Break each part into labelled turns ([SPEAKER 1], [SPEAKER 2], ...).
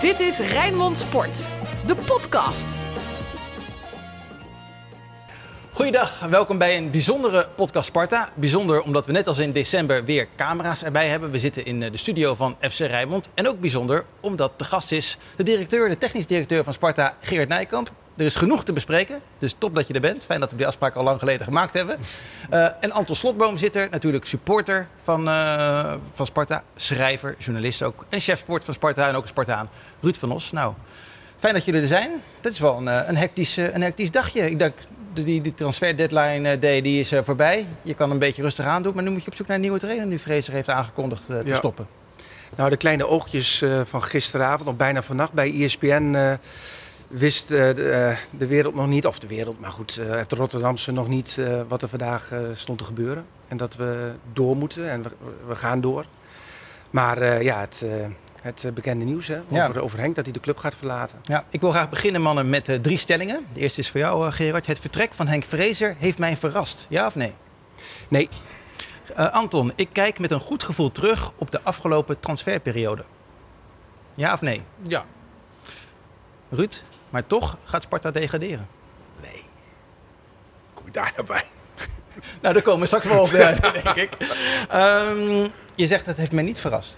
[SPEAKER 1] Dit is Rijnmond Sport, de podcast.
[SPEAKER 2] Goeiedag, welkom bij een bijzondere podcast Sparta. Bijzonder omdat we net als in december weer camera's erbij hebben. We zitten in eh, de studio van FC Rijnmond. En ook bijzonder omdat de gast is de directeur, de technisch directeur van Sparta, Gerard Nijkamp. Er is genoeg te bespreken, dus top dat je er bent. Fijn dat we die afspraak al lang geleden gemaakt hebben. Uh, en Anton Slotboom zit er, natuurlijk supporter van, uh, van Sparta, schrijver, journalist ook. En chef sport van Sparta en ook een Spartaan, Ruud van Os. Nou, fijn dat jullie er zijn. Dat is wel een, een, hectisch, een hectisch dagje. Ik denk, die, die transfer deadline day die is voorbij. Je kan een beetje rustig aandoen, maar nu moet je op zoek naar een nieuwe trainer. Nu Fraser heeft aangekondigd te ja. stoppen.
[SPEAKER 3] Nou, de kleine oogjes van gisteravond, of bijna vannacht bij ESPN wist uh, de, de, wereld nog niet, of de wereld, maar goed, uh, het Rotterdamse nog niet uh, wat er vandaag stond te gebeuren. En dat we door moeten en we, we gaan door. Maar ja, het, het bekende nieuws hè, over, ja. over, Henk, dat hij de club gaat verlaten.
[SPEAKER 2] Ja, ik wil graag beginnen, mannen, met drie stellingen. De eerste is voor jou, Gerard. Het vertrek van Henk Vrezer heeft mij verrast. Ja of nee?
[SPEAKER 3] Nee.
[SPEAKER 2] Anton, ik kijk met een goed gevoel terug op de afgelopen transferperiode. Ja of nee?
[SPEAKER 4] Ja.
[SPEAKER 2] Ruud, maar toch gaat Sparta degraderen.
[SPEAKER 4] Nee. Kom je daar nou bij?
[SPEAKER 2] nou, daar komen we straks wel op, denk ik. Um, je zegt het heeft mij niet verrast.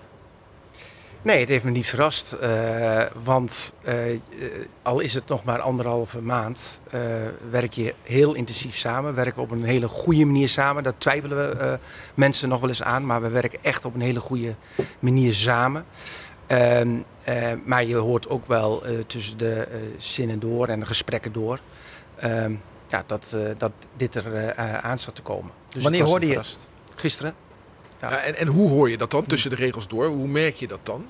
[SPEAKER 3] Nee, het heeft me niet verrast. Uh, want uh, al is het nog maar anderhalve maand, uh, werk je heel intensief samen. Werken we op een hele goede manier samen. Daar twijfelen we mensen nog wel eens aan. Maar we werken echt op een hele goede manier samen. Uh, uh, maar je hoort ook wel uh, tussen de uh, zinnen door en de gesprekken door ehm, ja, dat, dat dit er aan zat te komen.
[SPEAKER 2] Dus Wanneer hoorde je het?
[SPEAKER 3] Gisteren.
[SPEAKER 4] Ja. ja. en, en hoe hoor je dat dan tussen de regels door? Hoe merk je dat dan?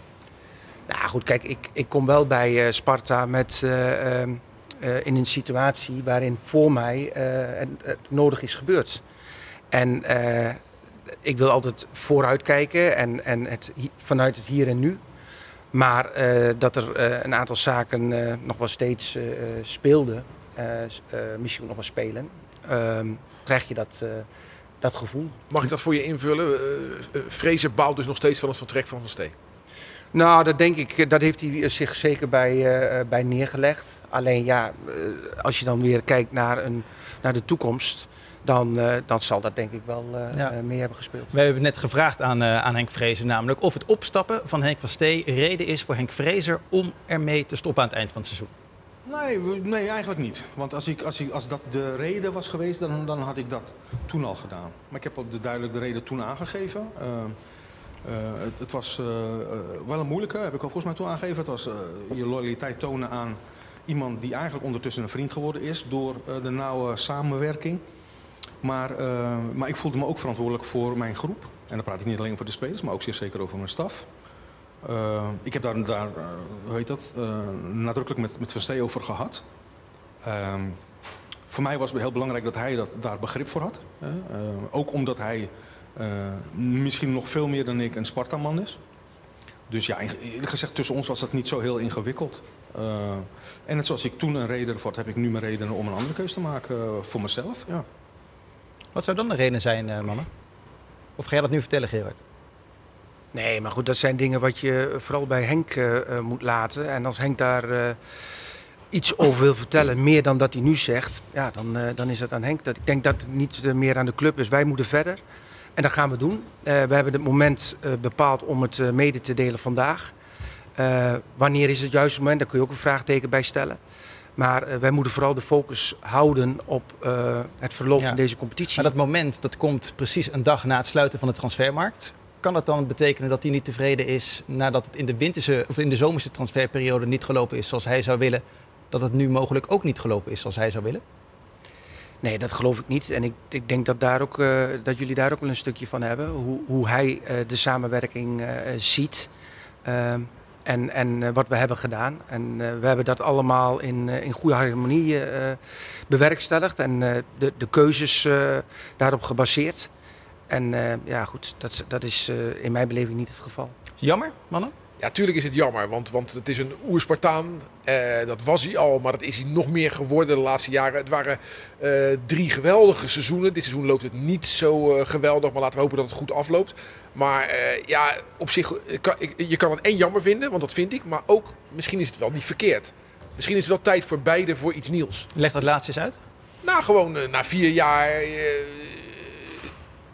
[SPEAKER 3] Nou goed, kijk, ik, ik kom wel bij Sparta met, ehm, in een situatie waarin voor mij het, het, nodig is gebeurd. En ik wil altijd vooruitkijken en, en het, vanuit het hier en nu. Maar uh, dat er uh, een aantal zaken uh, nog wel steeds speelden, misschien nog wel spelen, ehm, krijg je dat, dat gevoel.
[SPEAKER 4] Mag ik dat voor je invullen? Vrezen bouwt dus nog steeds van het vertrek van Van Steen.
[SPEAKER 3] Nou, dat denk ik, dat heeft hij zich zeker bij, bij neergelegd. Alleen ja, als je dan weer kijkt naar, een, naar de toekomst dan, uh, dan zal dat denk ik wel uh, ja. mee hebben gespeeld.
[SPEAKER 2] We hebben net gevraagd aan, uh, aan Henk Vrezer namelijk of het opstappen van Henk van Stee reden is voor Henk Vrezer om ermee te stoppen aan het eind van het seizoen.
[SPEAKER 5] Nee, nee eigenlijk niet. Want als, ik, als, ik, als dat de reden was geweest, dan, dan had ik dat toen al gedaan. Maar ik heb al de, duidelijk de reden toen aangegeven. Het, het, was wel een moeilijke, heb ik ook volgens mij toen aangegeven. Het was je loyaliteit tonen aan iemand die eigenlijk ondertussen een vriend geworden is door de nauwe samenwerking. Maar, uh, maar ik voelde me ook verantwoordelijk voor mijn groep. En dan praat ik niet alleen voor de spelers, maar ook zeer zeker over mijn staf. Uh, ik heb daar, daar uh, hoe heet dat, nadrukkelijk met, met Stee over gehad. Ehm, voor mij was het heel belangrijk dat hij dat, daar begrip voor had. ook omdat hij misschien nog veel meer dan ik een Sparta-man is. Dus ja, eerlijk gezegd, tussen ons was dat niet zo heel ingewikkeld. en net zoals ik toen een reden voor had, heb ik nu mijn redenen om een andere keuze te maken voor mezelf. Ja.
[SPEAKER 2] Wat zou dan de reden zijn, uh, mannen? Of ga jij dat nu vertellen, Gerard?
[SPEAKER 3] Nee, maar goed, dat zijn dingen wat je vooral bij Henk uh, moet laten. En als Henk daar iets over wil vertellen, meer dan dat hij nu zegt, ja, dan, dan is het aan Henk. Dat, ik denk dat het niet meer aan de club is. Wij moeten verder. En dat gaan we doen. we hebben het moment bepaald om het mede te delen vandaag. wanneer is het juiste moment? Daar kun je ook een vraagteken bij stellen. Maar uh, wij moeten vooral de focus houden op uh, het verloop ja. van deze competitie.
[SPEAKER 2] Maar dat moment dat komt precies een dag na het sluiten van de transfermarkt. Kan dat dan betekenen dat hij niet tevreden is nadat het in de, winterse, of in de zomerse transferperiode niet gelopen is zoals hij zou willen? Dat het nu mogelijk ook niet gelopen is zoals hij zou willen?
[SPEAKER 3] Nee, dat geloof ik niet. En ik, ik denk dat, daar ook, uh, dat jullie daar ook wel een stukje van hebben. Hoe, hoe hij de samenwerking ziet. En, en uh, wat we hebben gedaan. En uh, we hebben dat allemaal in, uh, in goede harmonie bewerkstelligd en de, de keuzes daarop gebaseerd. En ja, goed, dat, dat is in mijn beleving niet het geval.
[SPEAKER 2] Jammer, mannen?
[SPEAKER 4] Ja, tuurlijk is het jammer, want, want het is een oerspartaan. Eh, dat was hij al, maar dat is hij nog meer geworden de laatste jaren. Het waren eh, drie geweldige seizoenen. Dit seizoen loopt het niet zo eh, geweldig, maar laten we hopen dat het goed afloopt. Maar ja, op zich, kan, je kan het en jammer vinden, want dat vind ik. Maar ook, misschien is het wel niet verkeerd. Misschien is het wel tijd voor beide voor iets nieuws.
[SPEAKER 2] Leg dat laatst eens uit.
[SPEAKER 4] Nou, gewoon na vier jaar.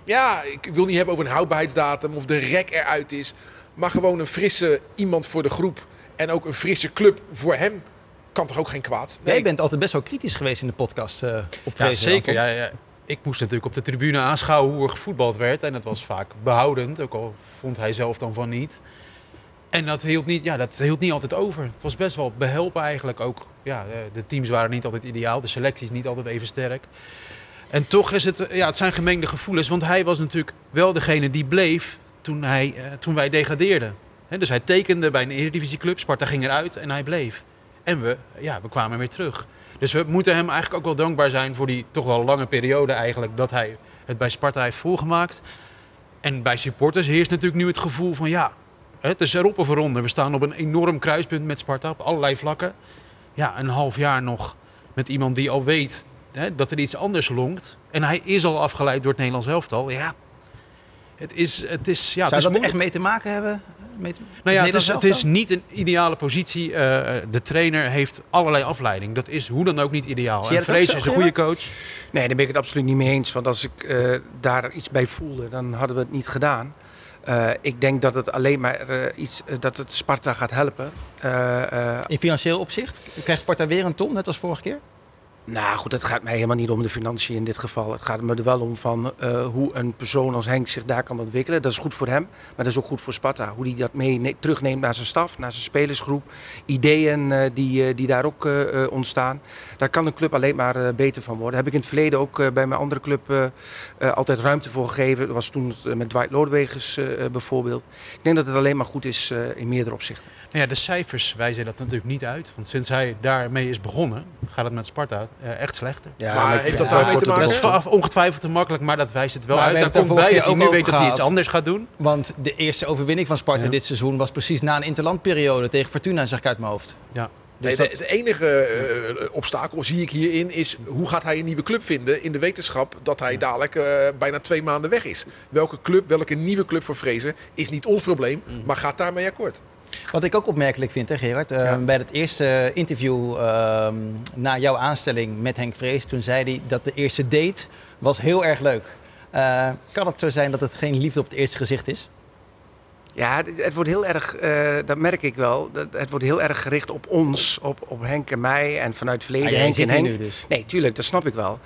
[SPEAKER 4] ja, ik wil niet hebben over een houdbaarheidsdatum of de rek eruit is. Maar gewoon een frisse iemand voor de groep. En ook een frisse club voor hem. Kan toch ook geen kwaad?
[SPEAKER 2] Jij bent altijd best wel kritisch geweest in de podcast eh, op
[SPEAKER 6] Ja,
[SPEAKER 2] Vrezen.
[SPEAKER 6] zeker. Ja, ja. Ik moest natuurlijk op de tribune aanschouwen hoe er gevoetbald werd. En dat was vaak behoudend, ook al vond hij zelf dan van niet. En dat hield niet, ja, dat hield niet altijd over. Het was best wel behelpen eigenlijk ook. Ja, eh, de teams waren niet altijd ideaal, de selecties niet altijd even sterk. En toch is het, eh, ja, het zijn gemengde gevoelens. Want hij was natuurlijk wel degene die bleef toen, hij, eh, toen wij degradeerden. Dus hij tekende bij een eredivisieclub, Sparta ging eruit en hij bleef. En we, ja, we kwamen weer terug. Dus we moeten hem eigenlijk ook wel dankbaar zijn voor die toch wel lange periode eigenlijk dat hij het bij Sparta heeft volgemaakt. En bij supporters heerst natuurlijk nu het gevoel van ja, het is erop of eronder. We staan op een enorm kruispunt met Sparta op allerlei vlakken. Ja, een half jaar nog met iemand die al weet hè, dat er iets anders lonkt. En hij is al afgeleid door het Nederlands elftal. Ja, het is, het is, ja,
[SPEAKER 2] Zou
[SPEAKER 6] het is
[SPEAKER 2] dat er
[SPEAKER 6] moeilijk.
[SPEAKER 2] echt mee te maken hebben? Met,
[SPEAKER 6] Nou ja, het is, het is niet een ideale positie. Eh, de trainer heeft allerlei afleiding. Dat is hoe dan ook niet ideaal.
[SPEAKER 2] Zie
[SPEAKER 6] En Vrees is een goede coach.
[SPEAKER 3] Nee, daar ben ik het absoluut niet mee eens. Want als ik eh, daar iets bij voelde, dan hadden we het niet gedaan. Eh, ik denk dat het alleen maar iets dat het Sparta gaat helpen. Eh, eh,
[SPEAKER 2] In financieel opzicht krijgt Sparta weer een ton, net als vorige keer?
[SPEAKER 3] Nou goed, het gaat mij helemaal niet om de financiën in dit geval. Het gaat me er wel om van eh, hoe een persoon als Henk zich daar kan ontwikkelen. Dat is goed voor hem, maar dat is ook goed voor Sparta. Hoe hij dat mee ne- terugneemt naar zijn staf, naar zijn spelersgroep. Ideeën eh, die, eh, die daar ook ontstaan. Daar kan een club alleen maar beter van worden. Heb ik in het verleden ook bij mijn andere club altijd ruimte voor gegeven. Dat was toen met Dwight Lodewegers bijvoorbeeld. Ik denk dat het alleen maar goed is in meerdere opzichten.
[SPEAKER 6] Nou ja, de cijfers wijzen dat natuurlijk niet uit. Want sinds hij daarmee is begonnen, gaat het met Sparta eh, echt slechter.
[SPEAKER 3] Ja,
[SPEAKER 4] Maar heeft dat daarmee te
[SPEAKER 6] is ongetwijfeld te makkelijk, maar dat wijst het wel
[SPEAKER 2] Maar
[SPEAKER 6] uit. Daar komt bij
[SPEAKER 2] er
[SPEAKER 6] dat hij nu weet dat hij iets anders gaat doen.
[SPEAKER 2] Want de eerste overwinning van Sparta
[SPEAKER 6] Ja.
[SPEAKER 2] dit seizoen was precies na een interlandperiode tegen Fortuna, zeg ik uit mijn hoofd.
[SPEAKER 6] Ja.
[SPEAKER 2] Dus
[SPEAKER 4] Nee,
[SPEAKER 2] dat-
[SPEAKER 4] de, de enige eh, obstakel zie ik hierin is hoe gaat hij een nieuwe club vinden in de wetenschap dat hij dadelijk eh, bijna twee maanden weg is. Welke club, welke nieuwe club voor Vrezen is niet ons probleem, maar gaat daarmee akkoord.
[SPEAKER 2] Wat ik ook opmerkelijk vind, hè, Gerard. eh, Bij het eerste interview ehm, na jouw aanstelling met Henk Vrees, toen zei hij dat de eerste date was heel erg leuk. Eh, kan het zo zijn dat het geen liefde op het eerste gezicht is?
[SPEAKER 3] Ja, het- wordt heel erg, eh, dat merk ik wel. Het wordt heel erg gericht op ons, op, op Henk en mij en vanuit het verleden
[SPEAKER 2] Ah,
[SPEAKER 3] Henk
[SPEAKER 2] zit
[SPEAKER 3] en
[SPEAKER 2] hier
[SPEAKER 3] Henk.
[SPEAKER 2] nu dus.
[SPEAKER 3] Nee, tuurlijk, dat snap ik wel.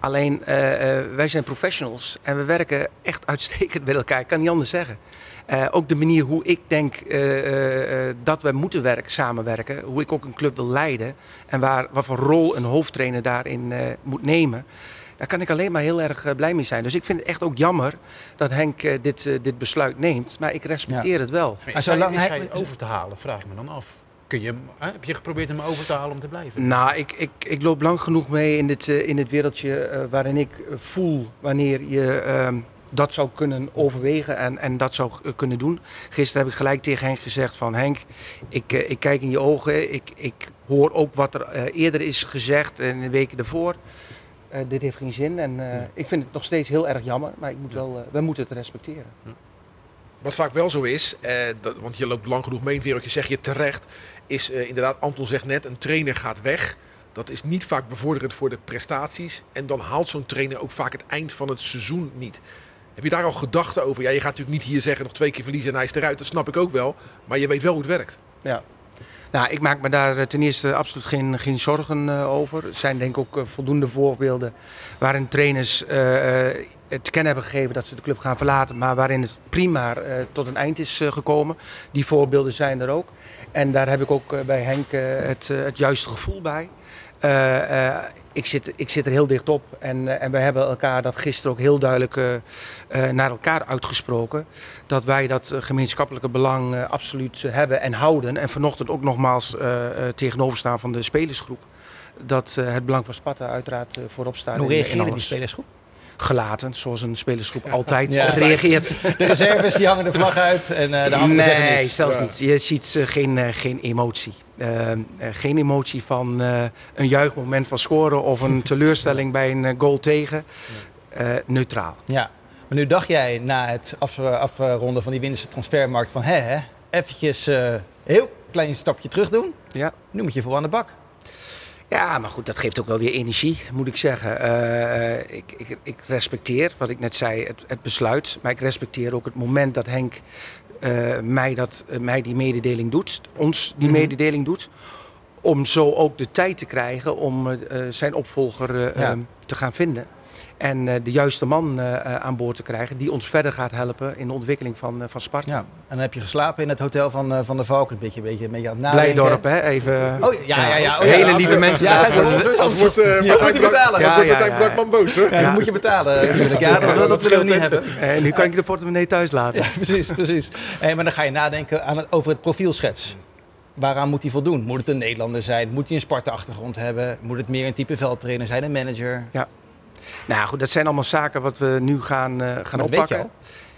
[SPEAKER 3] Alleen, eh, eh, wij zijn professionals en we werken echt uitstekend met elkaar. Ik kan niet anders zeggen. Eh, ook de manier hoe ik denk eh, eh, eh, dat we moeten werken, samenwerken. Hoe ik ook een club wil leiden. En waar, wat voor rol een hoofdtrainer daarin eh, moet nemen. Daar kan ik alleen maar heel erg blij mee zijn. Dus ik vind het echt ook jammer dat Henk dit, dit besluit neemt. Maar ik respecteer het wel.
[SPEAKER 6] Maar hij,
[SPEAKER 2] zolang
[SPEAKER 6] is
[SPEAKER 2] hij-
[SPEAKER 6] hij over te halen, vraag ik me dan af. Kun je heb je geprobeerd hem over te halen om te blijven?
[SPEAKER 3] Nou, ik, ik, ik loop lang genoeg mee in dit, eh, in dit wereldje eh, waarin ik voel wanneer je ehm, dat zou kunnen overwegen en, en dat zou eh, kunnen doen. Gisteren heb ik gelijk tegen Henk gezegd van Henk, ik, eh, ik kijk in je ogen, ik, ik hoor ook wat er eh, eerder is gezegd en de weken ervoor. Dit heeft geen zin en ik vind het nog steeds heel erg jammer, maar ik moet wel, we moeten het respecteren.
[SPEAKER 4] Wat vaak wel zo is, dat, want je loopt lang genoeg mee in het wereldje, zeg je terecht, is inderdaad, Anton zegt net, een trainer gaat weg. Dat is niet vaak bevorderend voor de prestaties. En dan haalt zo'n trainer ook vaak het eind van het seizoen niet. Heb je daar al gedachten over? Ja, je gaat natuurlijk niet hier zeggen nog twee keer verliezen en hij is eruit. Dat snap ik ook wel. Maar je weet wel hoe het werkt.
[SPEAKER 3] Ja. Nou, ik maak me daar eh, ten eerste absoluut geen, geen zorgen eh, over. Er zijn denk ik ook eh, voldoende voorbeelden waarin trainers eh, te kennen hebben gegeven dat ze de club gaan verlaten, maar waarin het prima tot een eind is gekomen. Die voorbeelden zijn er ook. En daar heb ik ook bij Henk het, het juiste gevoel bij. Eh, eh, ik, zit, ik zit er heel dicht op en, eh, en we hebben elkaar dat gisteren ook heel duidelijk naar elkaar uitgesproken dat wij dat gemeenschappelijke belang absoluut hebben en houden. En vanochtend ook nogmaals tegenoverstaan van de spelersgroep. Dat het belang van Sparta uiteraard voorop staat.
[SPEAKER 2] Hoe reageerde die spelersgroep?
[SPEAKER 3] gelaten, zoals een spelersgroep altijd
[SPEAKER 2] Ja.
[SPEAKER 3] reageert.
[SPEAKER 2] De reserves die hangen de vlag uit en eh de anderen zeggen
[SPEAKER 3] Nee, zelfs niet. Je ziet geen, geen emotie. Eh, eh, geen emotie van eh, een juichmoment van scoren of een teleurstelling bij een eh, goal tegen. Neutraal.
[SPEAKER 2] Ja, maar nu dacht jij na het af- afronden van die winterse transfermarkt van... hè, hè eventjes een heel klein stapje terug doen.
[SPEAKER 3] Ja.
[SPEAKER 2] Nu moet je vol aan de bak.
[SPEAKER 3] Ja, maar goed, dat geeft ook wel weer energie, moet ik zeggen. Ik, ik, ik respecteer, wat ik net zei, het, het besluit. Maar ik respecteer ook het moment dat Henk eh, mij, dat, eh, mij die mededeling doet, ons die
[SPEAKER 2] Mhm.
[SPEAKER 3] mededeling doet. Om zo ook de tijd te krijgen om eh, zijn opvolger eh,
[SPEAKER 2] Ja.
[SPEAKER 3] ehm, te gaan vinden. En eh, de juiste man eh, eh, aan boord te krijgen die ons verder gaat helpen in de ontwikkeling van, eh, van Sparta.
[SPEAKER 2] Ja. En dan heb je geslapen in het hotel van, eh, van de Valk. Een beetje, een beetje, een beetje aan het nadenken.
[SPEAKER 3] Blijdorp, hè? Even.
[SPEAKER 2] Oh ja, ja, ja. Oh,
[SPEAKER 3] Hele
[SPEAKER 2] ja.
[SPEAKER 3] lieve mensen.
[SPEAKER 2] Ja, wordt- wordt-
[SPEAKER 4] wordt eh,
[SPEAKER 2] Ja, moet hij
[SPEAKER 4] Brak-
[SPEAKER 2] betalen.
[SPEAKER 3] Ja,
[SPEAKER 4] wordt
[SPEAKER 3] ja,
[SPEAKER 4] Martijn
[SPEAKER 3] ja.
[SPEAKER 4] Brakman boos, hè?
[SPEAKER 2] Ja, dat moet je betalen natuurlijk. Ja, dat, dat, dat willen we niet hebben.
[SPEAKER 3] En nu kan ik de portemonnee thuis laten.
[SPEAKER 2] Ja, precies, precies. Hey, maar dan ga je nadenken aan het, over het profielschets. Waaraan moet hij voldoen? Moet het een Nederlander zijn? Moet hij een Sparta-achtergrond hebben? Moet het meer een type veldtrainer zijn, een manager?
[SPEAKER 3] Nou goed, dat zijn allemaal zaken wat we nu gaan, eh, gaan
[SPEAKER 2] dat
[SPEAKER 3] oppakken.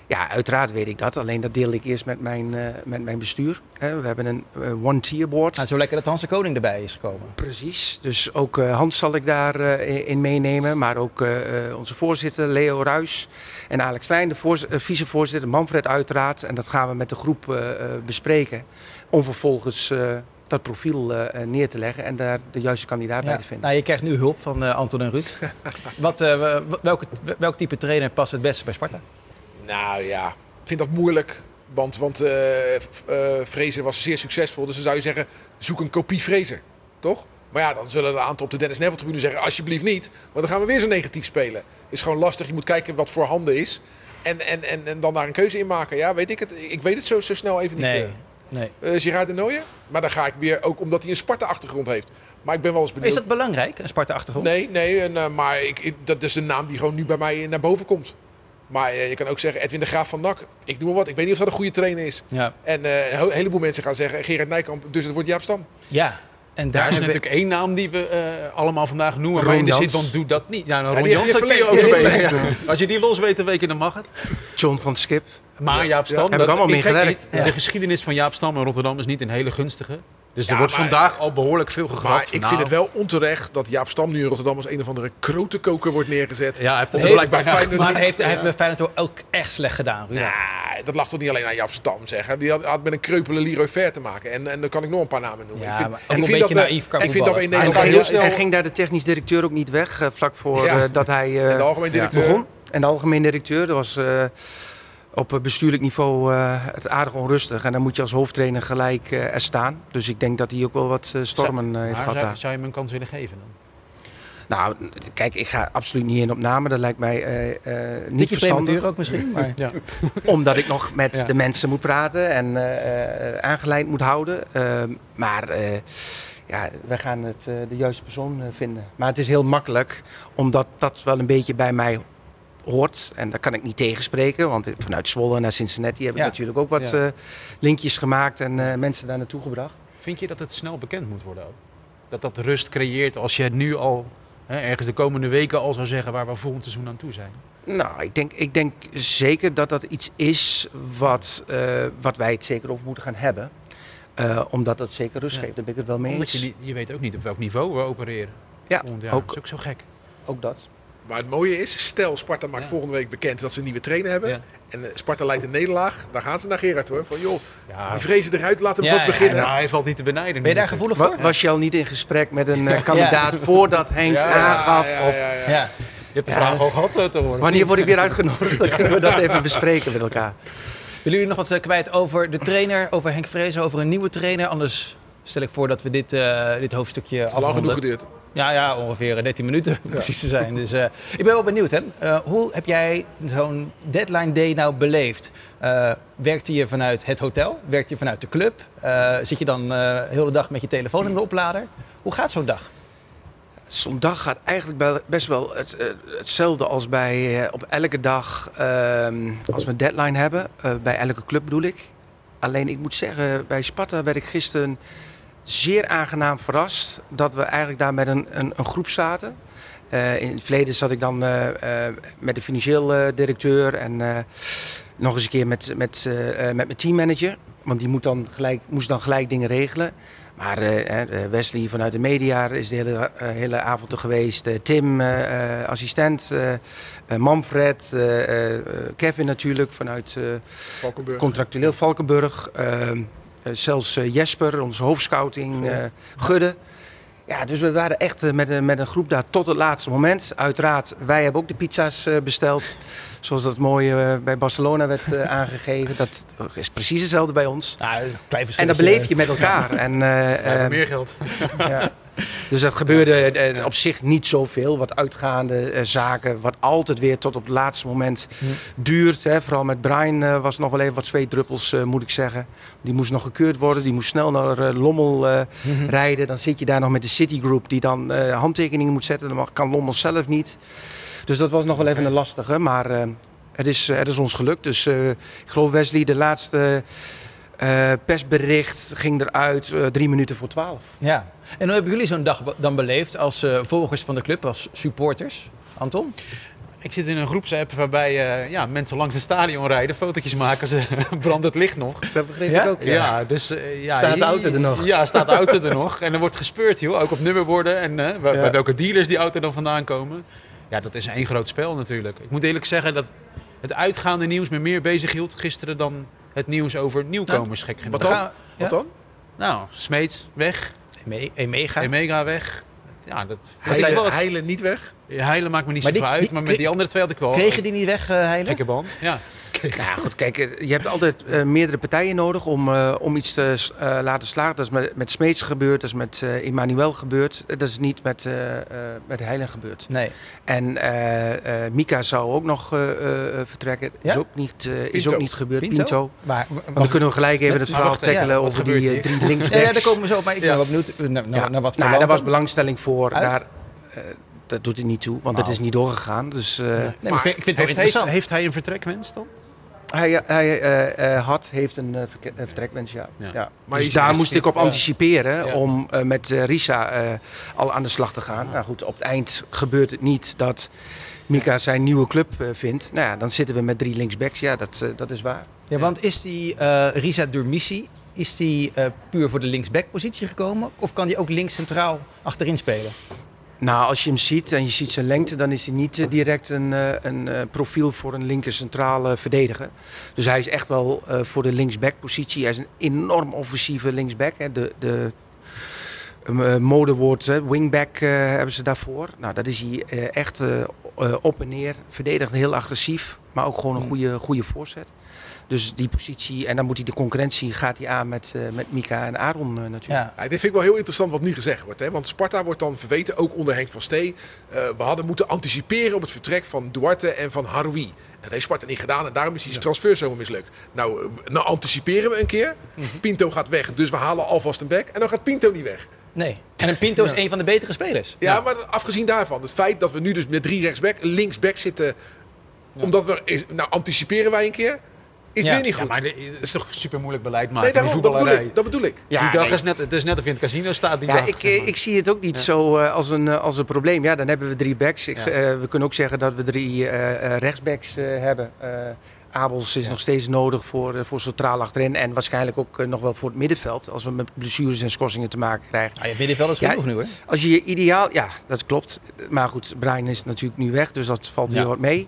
[SPEAKER 3] Ja, uiteraard weet ik dat. Alleen dat deel ik eerst met mijn, eh, met mijn bestuur. We hebben een eh, one-tier board.
[SPEAKER 2] Nou, zo lekker dat Hans de Koning erbij is gekomen.
[SPEAKER 3] Precies. Dus ook Hans zal ik daar eh, in meenemen. Maar ook onze voorzitter Leo Ruis. En Alex Stijn, de voorz- vicevoorzitter. Manfred uiteraard. En dat gaan we met de groep bespreken. Om vervolgens dat profiel eh, neer te leggen. En daar de juiste kandidaat bij te vinden.
[SPEAKER 2] Nou, je krijgt nu hulp van eh, Anton en Ruud. Wat, eh, w- welke, welk type trainer past het beste bij Sparta?
[SPEAKER 4] Nou ja, ik vind dat moeilijk. Want, want eh eh, Fraser was zeer succesvol. Dus dan zou je zeggen, zoek een kopie Fraser. Toch? Maar ja, dan zullen een aantal op de Dennis Neville tribune zeggen, alsjeblieft niet. Want dan gaan we weer zo negatief spelen. Is gewoon lastig. Je moet kijken wat voor handen is. En, en, en, en dan daar een keuze in maken. Ja, weet ik het. Ik weet het zo, zo snel even niet.
[SPEAKER 2] Nee. Nee.
[SPEAKER 4] Eh, Gerard de Nooijen. Maar dan ga ik weer, ook omdat hij een Sparta-achtergrond heeft. Maar ik ben wel eens benieuwd.
[SPEAKER 2] Is dat belangrijk, een Sparta-achtergrond?
[SPEAKER 4] Nee, nee. En, eh, maar ik, ik- dat is een naam die gewoon nu bij mij naar boven komt. Maar eh, je kan ook zeggen Edwin de Graaf van NAC. Ik noem maar wat. Ik weet niet of dat een goede trainer is.
[SPEAKER 2] Ja.
[SPEAKER 4] En een heleboel mensen gaan zeggen Gerard Nijkamp. Dus het wordt Jaap Stam.
[SPEAKER 2] ja. En daar
[SPEAKER 6] Daar is natuurlijk één naam die we eh, allemaal vandaag noemen.
[SPEAKER 3] Ron
[SPEAKER 6] maar in de zin van doe dat niet. Ja, nou,
[SPEAKER 4] Ja,
[SPEAKER 6] Ron
[SPEAKER 4] die
[SPEAKER 6] Jans, daar
[SPEAKER 4] je
[SPEAKER 6] kun je. Ja. Als je die los weet te weken, dan mag het.
[SPEAKER 3] John van Skip.
[SPEAKER 6] Maar Jaap Stam,
[SPEAKER 3] heb ik allemaal mee gewerkt.
[SPEAKER 6] De geschiedenis van Jaap Stam in Rotterdam is niet een hele gunstige. Dus er wordt
[SPEAKER 4] maar-
[SPEAKER 6] vandaag al behoorlijk veel gegrapt.
[SPEAKER 4] Maar ik vind
[SPEAKER 6] nou,
[SPEAKER 4] het wel onterecht dat Jaap Stam nu in Rotterdam als een of andere krotenkoker wordt neergezet.
[SPEAKER 6] Ja, hij heeft het blijkbaar
[SPEAKER 4] Feyenoord
[SPEAKER 2] Maar hij heeft, hij heeft bij Feyenoord ook- echt slecht gedaan, Ruud.
[SPEAKER 4] Ja, dat lag toch niet alleen aan Jaap Stam, zeg. Die had, had met een kreupele Leroy Ver te maken. En, en dan kan ik nog een paar namen noemen.
[SPEAKER 2] Ja,
[SPEAKER 4] ik vind,
[SPEAKER 2] maar
[SPEAKER 4] ik
[SPEAKER 2] een
[SPEAKER 4] vind
[SPEAKER 2] beetje
[SPEAKER 4] dat we-
[SPEAKER 2] naïef qua
[SPEAKER 4] Ik vind dat we in Nederland heel
[SPEAKER 3] ging,
[SPEAKER 4] snel...
[SPEAKER 3] en ging daar de technisch directeur ook niet weg, eh, vlak voor
[SPEAKER 4] Ja.
[SPEAKER 3] eh, dat hij eh,
[SPEAKER 4] En de algemeen directeur.
[SPEAKER 3] begon. En de algemeen directeur, dat was eh, op eh, bestuurlijk niveau eh, het aardig onrustig. En dan moet je als hoofdtrainer gelijk eh, er staan. Dus ik denk dat hij ook wel wat stormen heeft gehad
[SPEAKER 6] zou,
[SPEAKER 3] daar.
[SPEAKER 6] zou je hem een kans willen geven dan?
[SPEAKER 3] Nou, kijk, ik ga absoluut niet in op namen. Dat lijkt mij eh, eh, niet verstandig.
[SPEAKER 2] ook misschien, maar...
[SPEAKER 6] Ja.
[SPEAKER 3] Omdat ik nog met
[SPEAKER 6] Ja.
[SPEAKER 3] de mensen moet praten en eh, eh, aangeleid moet houden. Ehm, maar eh, ja, we gaan het, eh, de juiste persoon eh, vinden. Maar het is heel makkelijk, omdat dat wel een beetje bij mij hoort. En daar kan ik niet tegenspreken, want vanuit Zwolle naar Cincinnati heb ik
[SPEAKER 2] Ja.
[SPEAKER 3] natuurlijk ook wat
[SPEAKER 6] Ja.
[SPEAKER 3] eh, linkjes gemaakt en eh, mensen daar naartoe gebracht.
[SPEAKER 6] Vind je dat het snel bekend moet worden ook? Dat dat rust creëert als je nu al hè, ergens de komende weken al zou zeggen waar we volgend seizoen aan toe zijn?
[SPEAKER 3] Nou, ik denk, ik denk zeker dat dat iets is wat, eh, wat wij het zeker over moeten gaan hebben. Omdat dat zeker rust
[SPEAKER 6] Ja.
[SPEAKER 3] geeft, daar ben ik het wel mee eens.
[SPEAKER 6] je, je weet ook niet op welk niveau we opereren.
[SPEAKER 3] Ja, ook.
[SPEAKER 6] Dat is ook zo gek.
[SPEAKER 3] Ook dat.
[SPEAKER 4] Maar het mooie is, stel Sparta maakt
[SPEAKER 6] Ja.
[SPEAKER 4] volgende week bekend dat ze een nieuwe trainer hebben.
[SPEAKER 6] Ja.
[SPEAKER 4] En eh, Sparta leidt een nederlaag. Dan gaan ze naar Gerard hoor. Van joh,
[SPEAKER 6] Ja,
[SPEAKER 4] die vrezen eruit, laat hem
[SPEAKER 2] Ja,
[SPEAKER 4] vast
[SPEAKER 2] ja,
[SPEAKER 4] beginnen.
[SPEAKER 6] ja, hij valt niet te benijden.
[SPEAKER 2] Ben je daar gevoelig
[SPEAKER 3] Wa-
[SPEAKER 2] voor?
[SPEAKER 3] was je al niet in gesprek met een eh, kandidaat voordat Henk
[SPEAKER 6] Ja,
[SPEAKER 3] aangaf?
[SPEAKER 4] ja,
[SPEAKER 3] Of
[SPEAKER 4] ja, ja.
[SPEAKER 2] Ja.
[SPEAKER 6] natuurlijk. Je hebt de
[SPEAKER 3] Ja.
[SPEAKER 6] vraag al gehad zo te horen.
[SPEAKER 3] wanneer word ik weer uitgenodigd? Dan kunnen we dat even bespreken met elkaar.
[SPEAKER 2] Willen jullie nog wat eh, kwijt over de trainer, over Henk Vrezen, over een nieuwe trainer? Anders stel ik voor dat we dit, eh, dit hoofdstukje
[SPEAKER 4] Lang genoeg
[SPEAKER 2] afronden.
[SPEAKER 4] geduurd.
[SPEAKER 2] Ja, ja, ongeveer 13 minuten om precies te zijn. Dus eh, ik ben wel benieuwd. Hè? Eh, hoe heb jij zo'n deadline day nou beleefd? Eh werkte je vanuit het hotel? Werkte je vanuit de club? Eh, zit je dan eh, de hele dag met je telefoon in de oplader? Hoe gaat zo'n dag?
[SPEAKER 3] Zo'n dag gaat eigenlijk best wel het, eh, hetzelfde als bij eh, op elke dag ehm, als we een deadline hebben. Eh, bij elke club bedoel ik. Alleen ik moet zeggen, bij Sparta werd ik gisteren zeer aangenaam verrast dat we eigenlijk daar met een, een, een groep zaten. Eh, in het verleden zat ik dan eh, eh, met de financieel directeur en nog eens een keer met, met, met mijn teammanager. Want die moet dan gelijk, moest dan gelijk dingen regelen. Maar Wesley vanuit de media is de hele, hele avond er geweest. Tim, assistent. Manfred. Kevin natuurlijk vanuit
[SPEAKER 4] Valkenburg.
[SPEAKER 3] contractueel Valkenburg. Eh, zelfs eh, Jesper, onze hoofdscouting. eh Gudde. Ja, dus we waren echt met, een- met een groep daar tot het laatste moment. Uiteraard, wij hebben ook de pizza's eh, besteld. Zoals dat mooi bij Barcelona werd aangegeven. Dat is precies hetzelfde bij ons.
[SPEAKER 2] Klein
[SPEAKER 3] En dat beleef je met elkaar. En, eh,
[SPEAKER 6] We hebben
[SPEAKER 3] eh,
[SPEAKER 6] meer geld.
[SPEAKER 3] ja. Dus dat gebeurde eh, op zich niet zoveel. Wat uitgaande eh, zaken, wat altijd weer tot op het laatste moment duurt. Hè. Vooral met Brian eh, was nog wel even wat zweetdruppels, eh, moet ik zeggen. Die moest nog gekeurd worden. Die moest snel naar eh, Lommel eh, rijden. Dan zit je daar nog met de Citigroup die dan eh, handtekeningen moet zetten. Dan mag, kan Lommel zelf niet. Dus dat was nog wel even een lastige. Maar eh, het, is, het is ons gelukt. Dus eh, ik geloof Wesley, de laatste eh, persbericht ging eruit eh, drie minuten voor twaalf.
[SPEAKER 2] Ja. En hoe hebben jullie zo'n dag dan beleefd als eh, volgers van de club, als supporters? Anton?
[SPEAKER 6] Ik zit in een groepsapp waarbij eh, ja, mensen langs het stadion rijden, fotootjes maken, ze brandt het licht nog.
[SPEAKER 3] Dat begreep
[SPEAKER 2] Ja?
[SPEAKER 3] ik ook.
[SPEAKER 6] Ja, dus... eh, ja,
[SPEAKER 3] Staat de auto er nog?
[SPEAKER 6] Ja, staat de auto er nog. En er wordt gespeurd, joh. Ook op nummerborden en bij,
[SPEAKER 3] Ja.
[SPEAKER 6] bij welke dealers die auto dan vandaan komen. Ja, dat is één groot spel natuurlijk. Ik moet eerlijk zeggen dat het uitgaande nieuws me meer bezig hield gisteren dan het nieuws over nieuwkomers, gek genoeg.
[SPEAKER 4] Wat dan?
[SPEAKER 2] Ga-
[SPEAKER 4] Wat dan?
[SPEAKER 6] Nou, Smeets weg,
[SPEAKER 2] Eme- Emega.
[SPEAKER 6] Emega weg. Ja, dat...
[SPEAKER 4] Heilen,
[SPEAKER 2] wel wat-
[SPEAKER 4] Heilen niet weg?
[SPEAKER 6] Heilen maakt me niet
[SPEAKER 2] Maar
[SPEAKER 6] zoveel
[SPEAKER 2] die-
[SPEAKER 6] uit,
[SPEAKER 2] die-
[SPEAKER 6] maar met die andere twee had ik wel
[SPEAKER 2] Kregen die niet weg, eh Heilen?
[SPEAKER 6] gekke band. Ja.
[SPEAKER 3] Nou goed, kijk, eh, je hebt altijd eh, meerdere partijen nodig om, eh, om iets te eh, laten slagen. Dat is met, met Smeets gebeurd, dat is met eh Emmanuel gebeurd. Dat is niet met, eh eh, met Heilen gebeurd.
[SPEAKER 2] Nee.
[SPEAKER 3] En eh, eh, Mika zou ook nog eh, eh, vertrekken. Is,
[SPEAKER 2] Ja?
[SPEAKER 3] ook niet, eh, is ook niet gebeurd.
[SPEAKER 2] Pinto?
[SPEAKER 3] Pinto.
[SPEAKER 2] Maar,
[SPEAKER 3] Want dan kunnen we gelijk even het verhaal
[SPEAKER 6] ja,
[SPEAKER 3] tackelen over die
[SPEAKER 6] hier?
[SPEAKER 3] drie linksbacks.
[SPEAKER 2] ja, ja, daar komen we zo op. Maar ik ben
[SPEAKER 6] Ja.
[SPEAKER 2] wel benieuwd naar, naar,
[SPEAKER 3] Ja.
[SPEAKER 2] naar wat voor
[SPEAKER 3] nou, daar was belangstelling voor.
[SPEAKER 2] Uit?
[SPEAKER 3] Daar, eh, dat doet er niet toe, want het
[SPEAKER 2] Nou.
[SPEAKER 3] is niet doorgegaan. Dus eh,
[SPEAKER 2] Nee, maar ik vind, ik vind het
[SPEAKER 6] Heeft, heeft,
[SPEAKER 2] interessant.
[SPEAKER 6] heeft hij een vertrekwens dan?
[SPEAKER 3] Hij, hij eh, eh, had, heeft een eh, vertrekwens, ja.
[SPEAKER 6] Ja.
[SPEAKER 3] ja.
[SPEAKER 4] Maar
[SPEAKER 3] dus daar moest ik op anticiperen
[SPEAKER 6] Ja.
[SPEAKER 3] om eh, met eh, Risa eh, al aan de slag te gaan. Nou goed, op het eind gebeurt het niet dat Mika zijn nieuwe club eh, vindt. Nou ja, dan zitten we met drie linksbacks. Ja, dat, eh, dat is waar.
[SPEAKER 2] Ja, want is die eh Risa Durmissi, is die eh, puur voor de linksback-positie gekomen? Of kan die ook links centraal achterin spelen?
[SPEAKER 3] Nou, als je hem ziet en je ziet zijn lengte, dan is hij niet eh, direct een, eh, een eh, profiel voor een linker centrale verdediger. Dus hij is echt wel voor de linksback-positie. Hij is een enorm offensieve linksback. Hè. De, de modewoord wingback hebben ze daarvoor. Nou, dat is hij echt op en neer. Verdedigend heel agressief, maar ook gewoon een goede, goede voorzet. Dus die positie, en dan moet hij de concurrentie gaat hij aan met, eh, met Mika en Aaron eh, natuurlijk.
[SPEAKER 2] Ja.
[SPEAKER 4] Ja, dit vind ik wel heel interessant wat nu gezegd wordt. Hè? Want Sparta wordt dan verweten, ook onder Henk van Stee. eh, we hadden moeten anticiperen op het vertrek van Duarte en van Haroui. En dat heeft Sparta niet gedaan en daarom is die transfer zomaar mislukt. Nou, nou anticiperen we een keer. Pinto gaat weg, dus we halen alvast een back. En dan gaat Pinto niet weg.
[SPEAKER 2] Nee. En een Pinto is een van de betere spelers.
[SPEAKER 4] Ja, maar afgezien daarvan, het feit dat we nu dus met drie rechtsback, linksback zitten, omdat we, nou anticiperen wij een keer, is
[SPEAKER 2] Ja.
[SPEAKER 4] weer niet
[SPEAKER 6] Ja,
[SPEAKER 4] goed.
[SPEAKER 6] maar dit is toch super moeilijk beleid maken
[SPEAKER 4] nee,
[SPEAKER 6] in
[SPEAKER 4] daarom, dat bedoel ik. Dat bedoel ik.
[SPEAKER 3] Ja,
[SPEAKER 6] die dag
[SPEAKER 3] nee.
[SPEAKER 6] is net, het is net of je in het casino staat. Die
[SPEAKER 3] Ja,
[SPEAKER 6] dag,
[SPEAKER 3] ik,
[SPEAKER 6] zeg maar.
[SPEAKER 3] ik zie het ook niet zo eh, als, een, eh, als een probleem. Ja, dan hebben we drie backs. Ik,
[SPEAKER 6] Ja.
[SPEAKER 3] eh, we kunnen ook zeggen dat we drie eh, eh, rechtsbacks eh, hebben. Abels is nog steeds nodig voor, eh, voor centraal achterin. En waarschijnlijk ook eh, nog wel voor het middenveld. Als we met blessures en schorsingen te maken krijgen.
[SPEAKER 2] Nou, je middenveld is
[SPEAKER 3] Ja,
[SPEAKER 2] genoeg nu hoor.
[SPEAKER 3] Als je je ideaal... Ja, dat klopt. Maar goed, Brian is natuurlijk nu weg. Dus dat valt weer
[SPEAKER 2] Ja.
[SPEAKER 3] wat mee.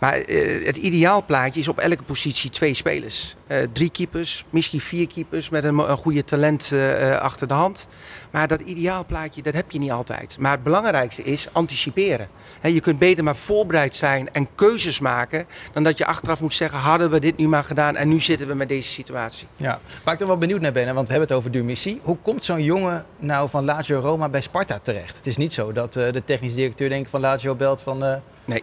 [SPEAKER 3] Maar eh, het ideaalplaatje is op elke positie twee spelers. Drie keepers, misschien vier keepers met een, een goede talent achter de hand. Maar dat ideaalplaatje, dat heb je niet altijd. Maar het belangrijkste is anticiperen. Je kunt beter maar voorbereid zijn en keuzes maken... dan dat je achteraf moet zeggen, hadden we dit nu maar gedaan... en nu zitten we met deze situatie.
[SPEAKER 2] Ja. Waar ik er wel benieuwd naar ben, want we hebben het over Durmissi. Hoe komt zo'n jongen nou van Lazio Roma bij Sparta terecht? Het is niet zo dat eh, de technisch directeur denkt van Lazio belt van... eh,
[SPEAKER 3] Het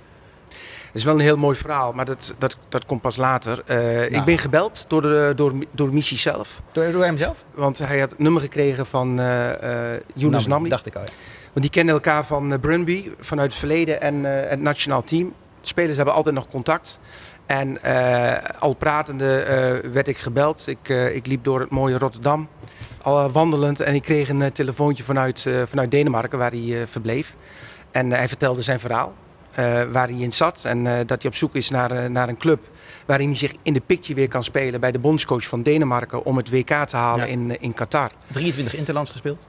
[SPEAKER 3] is wel een heel mooi verhaal, maar dat, dat, dat komt pas later. Eh,
[SPEAKER 2] Nou.
[SPEAKER 3] Ik ben gebeld door, de, door, door Missi zelf.
[SPEAKER 2] door, door hemzelf?
[SPEAKER 3] Want hij had het nummer gekregen van eh eh Younes Namli.
[SPEAKER 2] Dacht ik al. ja.
[SPEAKER 3] Want die kennen elkaar van eh, Brunby, vanuit het verleden en eh, het nationaal team. De spelers hebben altijd nog contact. En eh, al pratende eh, werd ik gebeld. Ik, eh, ik liep door het mooie Rotterdam, al eh, wandelend. En ik kreeg een eh, telefoontje vanuit, eh, vanuit Denemarken, waar hij eh, verbleef. En eh, hij vertelde zijn verhaal, eh, waar hij in zat. En eh, dat hij op zoek is naar, eh, naar een club waarin hij zich in de picture weer kan spelen bij de bondscoach van Denemarken om het WK te halen
[SPEAKER 2] Ja.
[SPEAKER 3] in, eh, in Qatar.
[SPEAKER 2] 23 interlands gespeeld.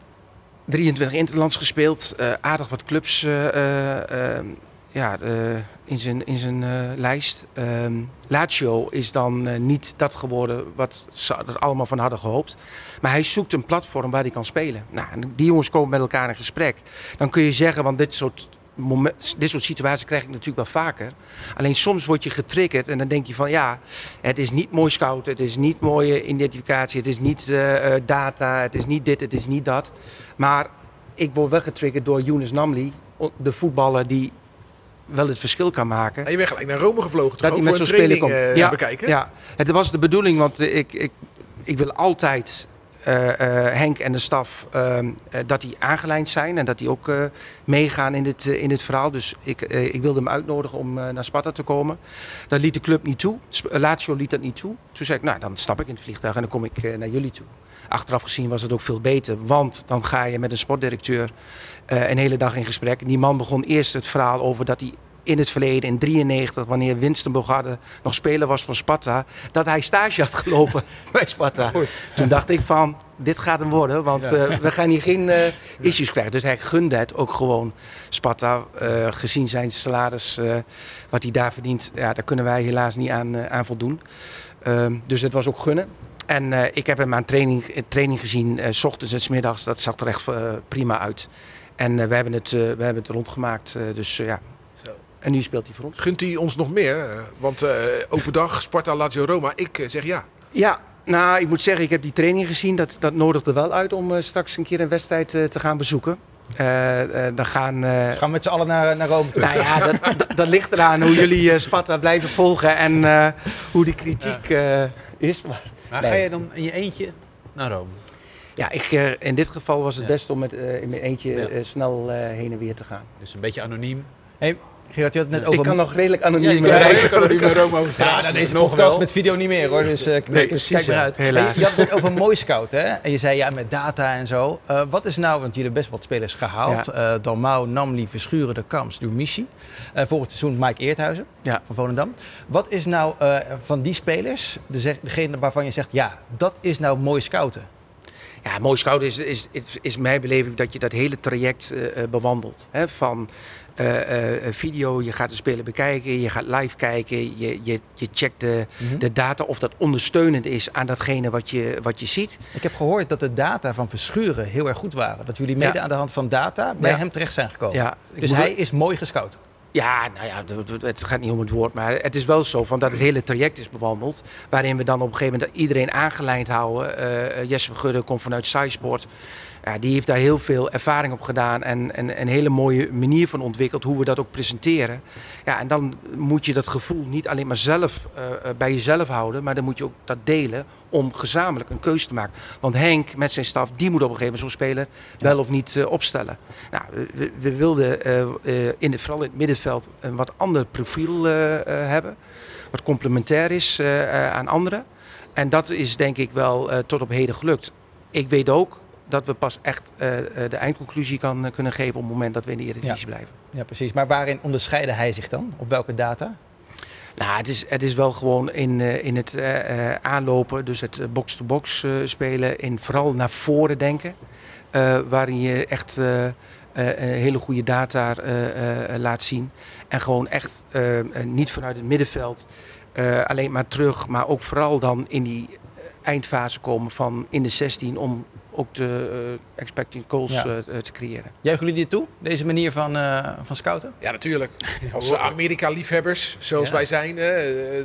[SPEAKER 3] 23 interlands gespeeld, eh, aardig wat clubs eh, eh, eh, ja, eh, in zijn, in zijn eh, lijst. Ehm, Lazio is dan eh, niet dat geworden wat ze er allemaal van hadden gehoopt. Maar hij zoekt een platform waar hij kan spelen. Nou, die jongens komen met elkaar in gesprek. Dan kun je zeggen, want dit soort, dit soort situaties krijg ik natuurlijk wel vaker. Alleen soms word je getriggerd en dan denk je van ja, het is niet mooi scouten, het is niet mooie identificatie, het is niet eh, eh, data, het is niet dit, het is niet dat. Maar ik word wel getriggerd door Younes Namli, de voetballer die wel het verschil kan maken.
[SPEAKER 4] En je bent gelijk naar Rome gevlogen, toch?
[SPEAKER 3] Dat hij met
[SPEAKER 4] een
[SPEAKER 3] zo'n speler komt.
[SPEAKER 4] eh,
[SPEAKER 3] Ja,
[SPEAKER 4] bekijken?
[SPEAKER 3] Ja, het was de bedoeling, want ik, ik, ik wil altijd Henk en de staf ehm, eh, dat die aangelijnd zijn en dat die ook eh, meegaan in dit, eh, in dit verhaal. Dus ik, eh, ik wilde hem uitnodigen om eh, naar Sparta te komen. Dat liet de club niet toe. Eh, Lazio liet dat niet toe. Toen zei ik, nou dan stap ik in het vliegtuig en dan kom ik eh, naar jullie toe. Achteraf gezien was het ook veel beter, want dan ga je met een sportdirecteur eh, een hele dag in gesprek. En die man begon eerst het verhaal over dat hij in het verleden, in 93, wanneer Winston Bogarde nog speler was voor Sparta, dat hij stage had gelopen bij Sparta. Toen dacht ik van, dit gaat hem worden, want eh, we gaan hier geen eh, issues krijgen. Dus hij gunde het ook gewoon Sparta, eh, gezien zijn salaris, wat hij daar verdient. Ja, daar kunnen wij helaas niet aan, aan voldoen. Ehm, dus het was ook gunnen. En ik heb hem aan training, training gezien, s ochtends en s middags. Dat zag er echt prima uit. En we, hebben het, we hebben het rondgemaakt. dus ja. En nu speelt hij voor ons.
[SPEAKER 4] Gunt hij ons nog meer? Eh, Want eh, open dag, Sparta, Lazio, Roma. Ik eh, zeg ja.
[SPEAKER 3] Ja, nou, ik moet zeggen, ik heb die training gezien. Dat, dat nodigde wel uit om eh, straks een keer een wedstrijd eh, te gaan bezoeken. Eh, eh, dan gaan. eh,
[SPEAKER 2] We gaan met z'n allen naar, naar Rome toe.
[SPEAKER 3] nou ja, dat, dat, dat ligt eraan hoe jullie eh, Sparta blijven volgen en eh, hoe de kritiek eh, is. Maar,
[SPEAKER 6] Maar
[SPEAKER 3] Nee.
[SPEAKER 6] ga je dan in je eentje naar Rome?
[SPEAKER 3] ja, ik, eh, in dit geval was het
[SPEAKER 6] Ja.
[SPEAKER 3] best om met, eh, in mijn eentje
[SPEAKER 6] Ja.
[SPEAKER 3] eh, snel eh, heen en weer te gaan.
[SPEAKER 6] Dus een beetje anoniem.
[SPEAKER 2] Hey, Gerard, je had het net
[SPEAKER 3] Ik
[SPEAKER 2] over...
[SPEAKER 3] kan nog redelijk anoniem
[SPEAKER 6] Ja,
[SPEAKER 3] reizen.
[SPEAKER 6] naar Rome
[SPEAKER 2] Ja, dan deze
[SPEAKER 6] Nog
[SPEAKER 2] podcast
[SPEAKER 6] wel.
[SPEAKER 2] met video niet meer hoor. Dus eh, kijk,
[SPEAKER 3] Nee,
[SPEAKER 2] precies, kijk
[SPEAKER 3] ja.
[SPEAKER 2] eruit.
[SPEAKER 3] Helaas.
[SPEAKER 2] Je had het over mooi scout, hè? En je zei ja, met data en zo. Eh, wat is nou, want jullie hebben best wat spelers gehaald. Eh Dalmau, Namli, Verschuren, De Kamps, Missie. Eh volgend seizoen Mike Eerthuizen
[SPEAKER 3] Ja.
[SPEAKER 2] van Volendam. Wat is nou eh, van die spelers, de zeg- degene waarvan je zegt... ja, dat is nou mooi scouten?
[SPEAKER 3] Ja, mooi scouten is, is, is, is mijn beleving dat je dat hele traject bewandelt. Hè? Van eh, video, je gaat de speler bekijken, je gaat live kijken, je, je, je checkt de,
[SPEAKER 2] Mhm.
[SPEAKER 3] de data of dat ondersteunend is aan datgene wat je, wat je ziet.
[SPEAKER 2] Ik heb gehoord dat de data van Verschuren heel erg goed waren. Dat jullie mede
[SPEAKER 3] Ja.
[SPEAKER 2] aan de hand van data bij
[SPEAKER 3] Ja.
[SPEAKER 2] hem terecht zijn gekomen.
[SPEAKER 3] Ja,
[SPEAKER 2] Dus hij is mooi gescout.
[SPEAKER 3] Ja, nou ja, het gaat niet om het woord, maar het is wel zo van dat het hele traject is bewandeld. Waarin we dan op een gegeven moment iedereen aangelijnd houden. Eh eh, Jesper Gudde komt vanuit SciSport. Ja, die heeft daar heel veel ervaring op gedaan en, en een hele mooie manier van ontwikkeld hoe we dat ook presenteren. Ja, en dan moet je dat gevoel niet alleen maar zelf eh, bij jezelf houden, maar dan moet je ook dat delen om gezamenlijk een keuze te maken. Want Henk met zijn staf, die moet op een gegeven moment zo'n speler wel of niet eh, opstellen. Nou, we, we wilden eh, eh, in vooral in het middenveld een wat ander profiel hebben. Wat complementair is aan anderen. En dat is denk ik wel tot op heden gelukt. Ik weet ook dat we pas echt de eindconclusie kan, kunnen geven op het moment dat we in de Eredivisie blijven.
[SPEAKER 2] Ja, precies. Maar waarin onderscheidde hij zich dan? Op welke data?
[SPEAKER 3] Nou, het is, het is wel gewoon in, eh, in het eh, eh, aanlopen, dus het box-to-box eh, spelen, in vooral naar voren denken. waarin je echt hele goede data laat zien. En gewoon echt niet vanuit het middenveld alleen maar terug, maar ook vooral dan in die eindfase komen van in de 16 om ook de eh, expecting goals
[SPEAKER 2] Ja.
[SPEAKER 3] eh, te creëren.
[SPEAKER 2] Juichen jullie dit toe? Deze manier van, eh, van scouten?
[SPEAKER 4] Ja, natuurlijk. Als Amerika-liefhebbers, zoals
[SPEAKER 2] Ja.
[SPEAKER 4] wij zijn,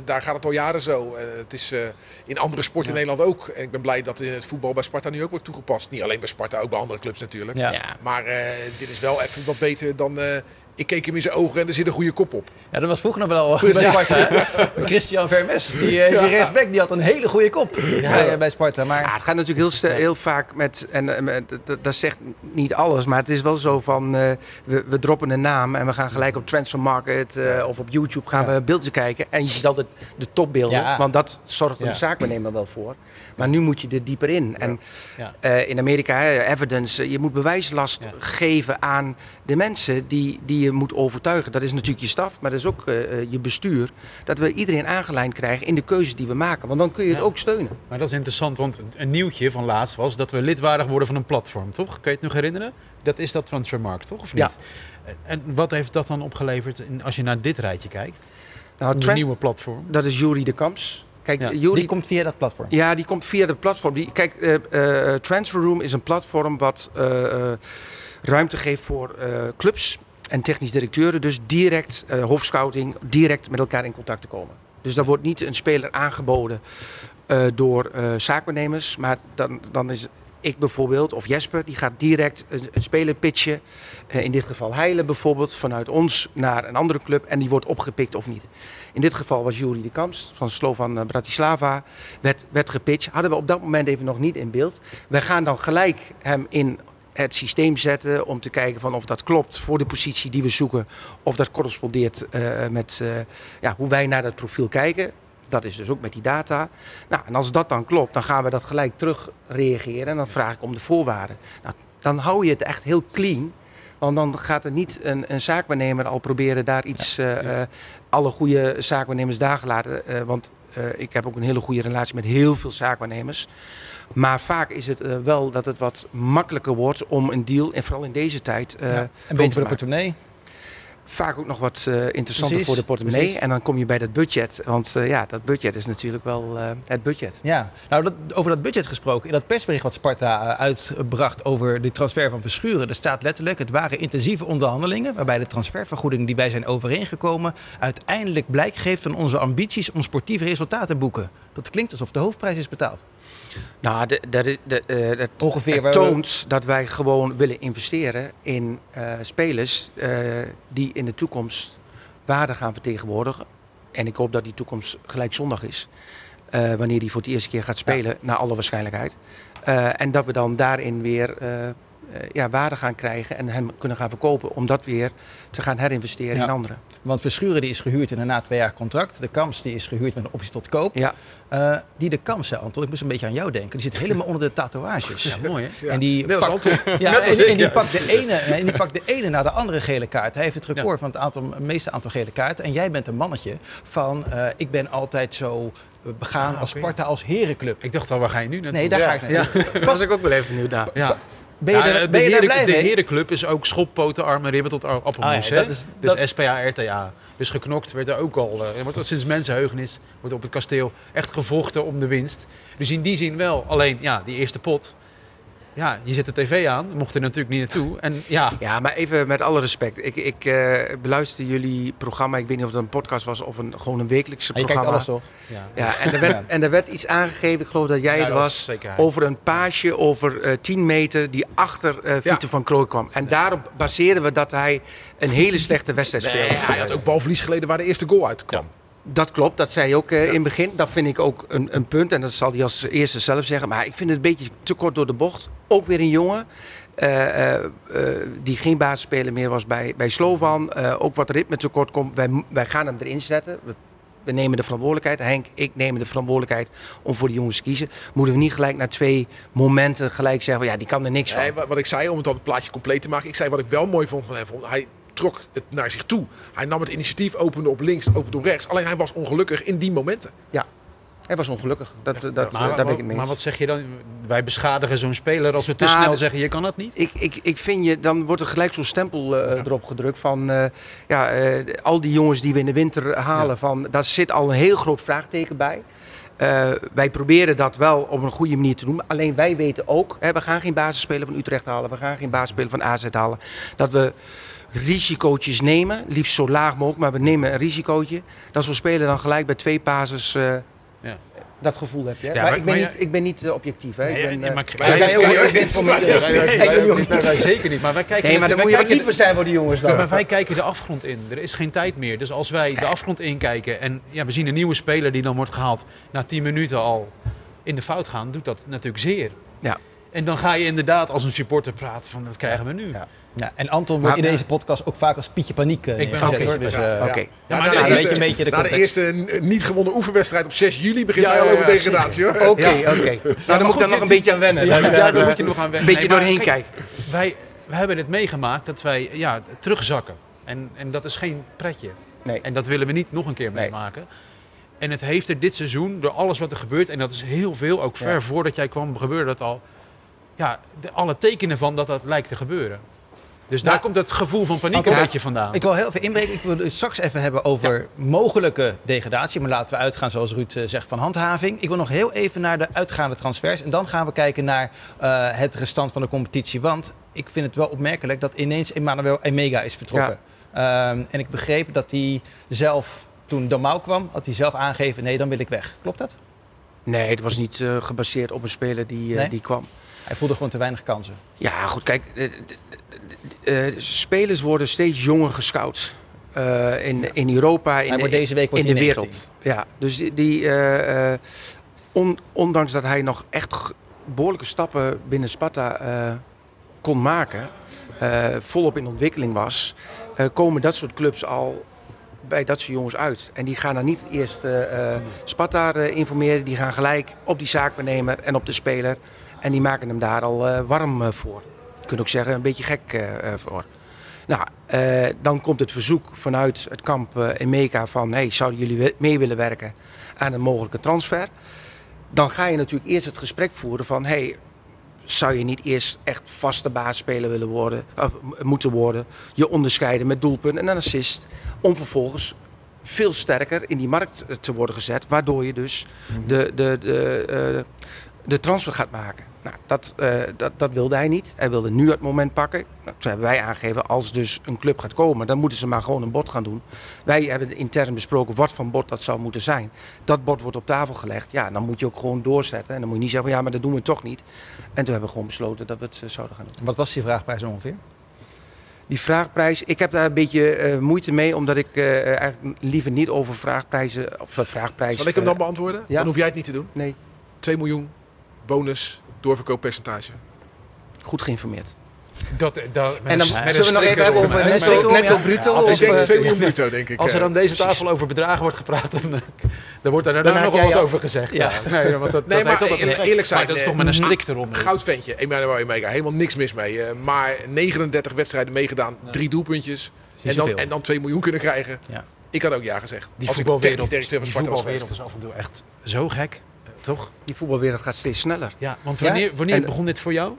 [SPEAKER 4] daar gaat het al jaren zo. Het is eh, in andere sporten in Nederland ook. En ik ben blij dat in het voetbal bij Sparta nu ook wordt toegepast. Niet alleen bij Sparta, ook bij andere clubs natuurlijk.
[SPEAKER 2] Ja.
[SPEAKER 4] Maar eh, dit is wel even wat beter dan eh, Ik keek hem in zijn ogen en er zit een goede kop op.
[SPEAKER 2] Ja, dat was vroeger nog wel bij
[SPEAKER 4] Precies.
[SPEAKER 2] Sparta. Christian Vermes, die, eh, die rechtsback, die had een hele goede kop bij, bij Sparta. Maar
[SPEAKER 3] Ja, het gaat natuurlijk heel, heel vaak met, en eh, met- dat- dat zegt niet alles, maar het is wel zo van, eh, we, we droppen een naam en we gaan gelijk op Transfer Market eh, of op YouTube gaan we beeldjes kijken. En je ziet altijd de topbeelden,
[SPEAKER 2] Ja.
[SPEAKER 3] want dat zorgt er
[SPEAKER 2] Ja.
[SPEAKER 3] de zaakbenemer wel voor. Maar nu moet je er dieper in. En
[SPEAKER 2] Ja.
[SPEAKER 3] eh, in Amerika, evidence, eh, je moet bewijslast
[SPEAKER 2] Ja.
[SPEAKER 3] geven aan de mensen die, die je moet overtuigen. Dat is natuurlijk je staf, maar dat is ook eh, eh, je bestuur. Dat we iedereen aangelijnd krijgen in de keuzes die we maken. Want dan kun je het
[SPEAKER 6] Ja.
[SPEAKER 3] ook steunen.
[SPEAKER 6] Maar dat is interessant, want een- nieuwtje van laatst was dat we lidwaardig worden van een platform, toch? Kun je het nog herinneren? Dat is dat Transfermarkt, toch? Of niet?
[SPEAKER 3] Ja.
[SPEAKER 6] En wat heeft dat dan opgeleverd in- als je naar dit rijtje kijkt?
[SPEAKER 3] Nou,
[SPEAKER 6] Een nieuwe platform.
[SPEAKER 3] Dat is Jury de Kamps. Kijk,
[SPEAKER 6] Ja,
[SPEAKER 3] Jury,
[SPEAKER 2] die komt via dat platform.
[SPEAKER 3] ja, die komt via de platform. Die, kijk, eh, eh, Transfer Room is een platform wat eh, eh, ruimte geeft voor eh, clubs en technisch directeuren. Dus direct eh hoofdscouting, direct met elkaar in contact te komen. Dus daar wordt niet een speler aangeboden eh, door eh zaakbenemers. Maar dan, dan is ik bijvoorbeeld, of Jesper, die gaat direct een, speler pitchen. In dit geval Heilen bijvoorbeeld, vanuit ons naar een andere club. En die wordt opgepikt of niet. In dit geval was Juri de Kamps van Slovan Bratislava. Werd, werd gepitcht. Hadden we op dat moment even nog niet in beeld. Wij gaan dan gelijk hem in het systeem zetten om te kijken van of dat klopt voor de positie die we zoeken. Of dat correspondeert eh, met eh, ja, hoe wij naar dat profiel kijken. Dat is dus ook met die data. Nou, en als dat dan klopt, dan gaan we dat gelijk terug reageren. En dan vraag ik om de voorwaarden. Nou, dan hou je het echt heel clean. Want dan gaat er niet een, een zaakwaarnemer al proberen daar iets, eh, eh, alle goede zaakwaarnemers daar gelaten. eh, want eh, ik heb ook een hele goede relatie met heel veel zaakwaarnemers. Maar vaak is het eh, wel dat het wat makkelijker wordt om een deal, en vooral in deze tijd,
[SPEAKER 2] Ja.
[SPEAKER 3] mee
[SPEAKER 2] En
[SPEAKER 3] te
[SPEAKER 2] beter voor de portemonnee.
[SPEAKER 3] Vaak ook nog wat eh, interessanter
[SPEAKER 2] Precies,
[SPEAKER 3] voor de portemonnee.
[SPEAKER 2] precies.
[SPEAKER 3] En dan kom je bij dat budget. Want eh, ja, dat budget is natuurlijk wel eh, het budget.
[SPEAKER 2] Ja, nou dat, over dat budget gesproken. In dat persbericht wat Sparta uitbracht over de transfer van Verschuren. Er staat letterlijk, het waren intensieve onderhandelingen. Waarbij de transfervergoeding die wij zijn overeengekomen. uiteindelijk blijk geeft van onze ambities om sportieve resultaten te boeken. Dat klinkt alsof de hoofdprijs is betaald.
[SPEAKER 3] Nou, dat, eh, dat
[SPEAKER 2] Ongeveer
[SPEAKER 3] het
[SPEAKER 2] waar we-
[SPEAKER 3] toont dat wij gewoon willen investeren in eh, spelers eh, die in de toekomst waarde gaan vertegenwoordigen. En ik hoop dat die toekomst gelijk zondag is. wanneer die voor het eerste keer gaat spelen, naar alle waarschijnlijkheid. En dat we dan daarin weer ja, waarde gaan krijgen en hem kunnen gaan verkopen. Om dat weer te gaan herinvesteren
[SPEAKER 2] Ja.
[SPEAKER 3] in anderen.
[SPEAKER 2] Want Verschuren die is gehuurd in een na twee jaar contract. De Kams die is gehuurd met een optie tot koop.
[SPEAKER 3] Ja,
[SPEAKER 2] Eh, die de Kams, Anton, ik moest een beetje aan jou denken. Die zit helemaal onder de tatoeages.
[SPEAKER 6] Ja, mooi hè?
[SPEAKER 2] En die
[SPEAKER 4] Net
[SPEAKER 2] pakt-. Ja, en, en die de ene, en die pakt de ene na de andere gele kaart. Hij heeft het record van het aantal, meeste aantal gele kaarten. En jij bent een mannetje van, eh, ik ben altijd zo begaan
[SPEAKER 6] Ah,
[SPEAKER 2] als. Sparta, als herenclub.
[SPEAKER 6] Ik dacht al, waar ga je nu naartoe?
[SPEAKER 2] Nee, daar ga ik
[SPEAKER 6] Ja.
[SPEAKER 2] naartoe.
[SPEAKER 3] daar was ik ook wel even benieuwd naar.
[SPEAKER 6] Ja.
[SPEAKER 2] Ben je,
[SPEAKER 6] Ja,
[SPEAKER 2] er,
[SPEAKER 6] de
[SPEAKER 2] ben je daar
[SPEAKER 6] heren-
[SPEAKER 2] blij
[SPEAKER 6] De
[SPEAKER 2] mee?
[SPEAKER 6] herenclub is ook schoppoten, armen, ribben tot appelmoes.
[SPEAKER 2] Ah, ja,
[SPEAKER 6] hè?
[SPEAKER 2] dat is-
[SPEAKER 6] dus
[SPEAKER 2] dat-
[SPEAKER 6] SPA, RTA. Dus geknokt werd er ook al. eh, Er wordt sinds mensenheugenis wordt op het kasteel echt gevochten om de winst. Dus in die zin wel. Alleen, ja, die eerste pot. Ja, je zet de tv aan. Mocht er natuurlijk niet naartoe. En ja,
[SPEAKER 3] Ja, maar even met alle respect. Ik, ik eh, beluister jullie programma. Ik weet niet of het een podcast was of een, gewoon een wekelijkse
[SPEAKER 2] Ah, je kijkt
[SPEAKER 3] programma.
[SPEAKER 2] alles toch?
[SPEAKER 6] ja.
[SPEAKER 3] Ja, en er, werd, en er werd iets aangegeven, ik geloof dat jij
[SPEAKER 6] Ja,
[SPEAKER 3] het was, over een paasje over eh 10 meter die achter eh Pieter van Krooi kwam. En daarop baseren we dat hij een hele slechte wedstrijd
[SPEAKER 4] Nee,
[SPEAKER 3] speelde.
[SPEAKER 4] hij had ook balverlies geleden waar de eerste goal uitkwam.
[SPEAKER 3] Dat klopt, dat zei je ook eh, in het begin. Dat vind ik ook een, een punt en dat zal hij als eerste zelf zeggen. Maar ik vind het een beetje te kort door de bocht. Ook weer een jongen eh, eh, eh, die geen basisspeler meer was bij, bij Slovan. Ook wat ritme tekort komt. Wij, wij gaan hem erin zetten. We, we nemen de verantwoordelijkheid. Henk, ik neem de verantwoordelijkheid om voor de jongens te kiezen. Moeten we niet gelijk na twee momenten gelijk zeggen... ja, die kan er niks van.
[SPEAKER 4] Nee, wa- wat ik zei, om het dan het plaatje compleet te maken. Ik zei wat ik wel mooi vond van hem. Hij trok het naar zich toe. Hij nam het initiatief, opende op links, opende op rechts. Alleen hij was ongelukkig in die momenten.
[SPEAKER 3] Hij was ongelukkig. Dat, dat,
[SPEAKER 4] Maar-
[SPEAKER 3] eh, daar ben ik mee
[SPEAKER 6] maar wat zeg je dan? Wij beschadigen zo'n speler als we te
[SPEAKER 3] Nou,
[SPEAKER 6] snel zeggen, je kan dat niet?
[SPEAKER 3] Ik, ik, ik vind je, dan wordt er gelijk zo'n stempel eh,
[SPEAKER 6] Ja.
[SPEAKER 3] erop gedrukt van eh, ja, al die jongens die we in de winter halen, van, daar zit al een heel groot vraagteken bij. Wij proberen dat wel op een goede manier te doen. Alleen wij weten ook, hè, we gaan geen basisspeler van Utrecht halen, we gaan geen basisspeler van AZ halen. Dat we risicootjes nemen, liefst zo laag mogelijk, maar we nemen een risicootje. Dat zo'n speler dan gelijk bij twee basis. Dat gevoel heb je.
[SPEAKER 6] Ja,
[SPEAKER 3] maar,
[SPEAKER 6] maar-
[SPEAKER 3] ik ben
[SPEAKER 6] maar
[SPEAKER 3] niet, ik ben niet eh, objectief. Hè?
[SPEAKER 6] Nee,
[SPEAKER 3] ik ben, wij heel van mij.
[SPEAKER 4] wij
[SPEAKER 6] zeker niet. Maar wij kijken
[SPEAKER 3] Nee, maar dan moet je liever zijn voor die jongens dan.
[SPEAKER 6] Maar wij kijken de afgrond in. Er is geen tijd meer. Dus als wij de afgrond inkijken en ja, we zien een nieuwe speler die dan wordt gehaald na 10 minuten al in de fout gaan, doet dat natuurlijk zeer.
[SPEAKER 3] Ja.
[SPEAKER 6] En dan ga je inderdaad als een supporter praten van wat krijgen we nu.
[SPEAKER 3] Ja.
[SPEAKER 2] Ja, en Anton wordt in deze podcast ook vaak als Pietje Paniek eh,
[SPEAKER 6] Ik ben oké.
[SPEAKER 2] hoor. Dus,
[SPEAKER 4] Ja,
[SPEAKER 2] eh,
[SPEAKER 3] Oké.
[SPEAKER 4] Ja,
[SPEAKER 6] maar
[SPEAKER 2] een
[SPEAKER 4] eerste-
[SPEAKER 2] beetje- een beetje de
[SPEAKER 4] na de eerste n- niet gewonnen oefenwedstrijd op 6 juli begint
[SPEAKER 6] Ja,
[SPEAKER 4] hij al
[SPEAKER 6] ja,
[SPEAKER 4] over
[SPEAKER 6] ja,
[SPEAKER 4] degradatie hoor.
[SPEAKER 3] Oké, oké. Nou, dan moet ik daar nog een beetje aan wennen.
[SPEAKER 6] Ja,
[SPEAKER 3] Dan,
[SPEAKER 6] ja,
[SPEAKER 3] eh,
[SPEAKER 6] daar moet je nog aan
[SPEAKER 3] Een
[SPEAKER 6] wennen.
[SPEAKER 3] beetje
[SPEAKER 6] Nee, maar
[SPEAKER 3] doorheen
[SPEAKER 6] kijk,
[SPEAKER 3] kijken.
[SPEAKER 6] Wij, we hebben het meegemaakt dat wij ja, terugzakken. En, en dat is geen pretje.
[SPEAKER 3] Nee.
[SPEAKER 6] En dat willen we niet nog een keer
[SPEAKER 3] Nee.
[SPEAKER 6] meemaken. En het heeft er dit seizoen, door alles wat er gebeurt, en dat is heel veel, ook ver
[SPEAKER 3] Ja.
[SPEAKER 6] voordat jij kwam, gebeurde dat al. Ja, de, alle tekenen van dat dat lijkt te gebeuren. Dus daar
[SPEAKER 2] Nou,
[SPEAKER 6] komt het gevoel van paniek een beetje vandaan.
[SPEAKER 2] Ik wil heel even inbreken. Ik wil het straks even hebben over mogelijke degradatie. Maar laten we uitgaan, zoals Ruud eh, zegt, van handhaving. Ik wil nog heel even naar de uitgaande transfers. En dan gaan we kijken naar eh, het restant van de competitie. Want ik vind het wel opmerkelijk dat ineens Emmanuel Emega is vertrokken. Ehm, en ik begreep dat hij zelf, toen Damau kwam, had hij zelf aangegeven... nee, dan wil ik weg. Klopt dat?
[SPEAKER 3] Nee, het was niet eh, gebaseerd op een speler die,
[SPEAKER 2] Nee?
[SPEAKER 3] die kwam.
[SPEAKER 2] Hij voelde gewoon te weinig kansen.
[SPEAKER 3] Ja, goed, kijk. eh, eh, spelers worden steeds jonger gescout. Eh, in, in Europa, in,
[SPEAKER 2] deze week wordt
[SPEAKER 3] in de wereld. Ja, dus die, die, on- ondanks dat hij nog echt behoorlijke stappen binnen Sparta kon maken, volop in ontwikkeling was, komen dat soort clubs al bij dat soort jongens uit. En die gaan dan niet eerst Sparta informeren, die gaan gelijk op die zaakbenemer en op de speler. En die maken hem daar al eh, warm eh, voor. Je kunt ook zeggen, een beetje gek eh, voor. Nou, dan komt het verzoek vanuit het kamp in Meka van... Hey, zouden jullie mee willen werken aan een mogelijke transfer? Dan ga je natuurlijk eerst het gesprek voeren van... Hey, zou je niet eerst echt vaste baasspeler willen worden, of, moeten worden? Je onderscheiden met doelpunt en een assist. Om vervolgens veel sterker in die markt te worden gezet. Waardoor je dus de, de, de, eh, de transfer gaat maken. Nou, dat, eh, dat, dat wilde hij niet. Hij wilde nu het moment pakken. Nou, toen hebben wij aangegeven, als dus een club gaat komen, dan moeten ze maar gewoon een bod gaan doen. Wij hebben intern besproken wat voor bod dat zou moeten zijn. Dat bod wordt op tafel gelegd. Ja, dan moet je ook gewoon doorzetten. En dan moet je niet zeggen, ja, maar dat doen we toch niet. En toen hebben we gewoon besloten dat we het eh, zouden gaan doen.
[SPEAKER 2] Wat was die vraagprijs ongeveer?
[SPEAKER 3] Die vraagprijs, ik heb daar een beetje eh, moeite mee, omdat ik eh, eigenlijk liever niet over vraagprijzen, of vraagprijzen...
[SPEAKER 4] Zal ik hem dan beantwoorden?
[SPEAKER 3] ja.
[SPEAKER 4] Dan hoef jij het niet te doen.
[SPEAKER 3] nee,
[SPEAKER 4] 2 miljoen bonus doorverkooppercentage.
[SPEAKER 3] goed geïnformeerd.
[SPEAKER 6] Dat, dat, met
[SPEAKER 3] En dan
[SPEAKER 6] een- met
[SPEAKER 3] zullen we nog even hebben over netto, bruto?
[SPEAKER 6] Ja,
[SPEAKER 3] of,
[SPEAKER 4] ik denk
[SPEAKER 3] eh,
[SPEAKER 4] 2 miljoen bruto, denk ik.
[SPEAKER 6] Als er
[SPEAKER 4] eh.
[SPEAKER 6] aan deze
[SPEAKER 3] precies.
[SPEAKER 6] tafel over bedragen wordt gepraat, dan, dan wordt er
[SPEAKER 3] Dan
[SPEAKER 6] daarna nog wat
[SPEAKER 3] jou-
[SPEAKER 6] over gezegd.
[SPEAKER 2] Ja.
[SPEAKER 6] Ja. Nee, want dat,
[SPEAKER 4] Nee,
[SPEAKER 6] dat
[SPEAKER 4] maar
[SPEAKER 6] heeft altijd
[SPEAKER 4] eerlijk- zijn,
[SPEAKER 6] Maar dat is toch
[SPEAKER 4] eh,
[SPEAKER 6] met een strik eronder.
[SPEAKER 4] Goudsventje, Emmanuel Emega, helemaal niks mis mee. eh, maar 39 wedstrijden meegedaan, drie doelpuntjes. En dan, en dan 2 miljoen kunnen krijgen.
[SPEAKER 2] Ja.
[SPEAKER 4] Ik had ook ja gezegd.
[SPEAKER 6] Die voetbalwereld, die voetbalwereld is af en toe echt zo gek, toch?
[SPEAKER 3] Die voetbalwereld gaat steeds sneller.
[SPEAKER 6] Ja, want
[SPEAKER 3] Ja?
[SPEAKER 6] wanneer, wanneer
[SPEAKER 3] En-
[SPEAKER 6] begon dit voor jou?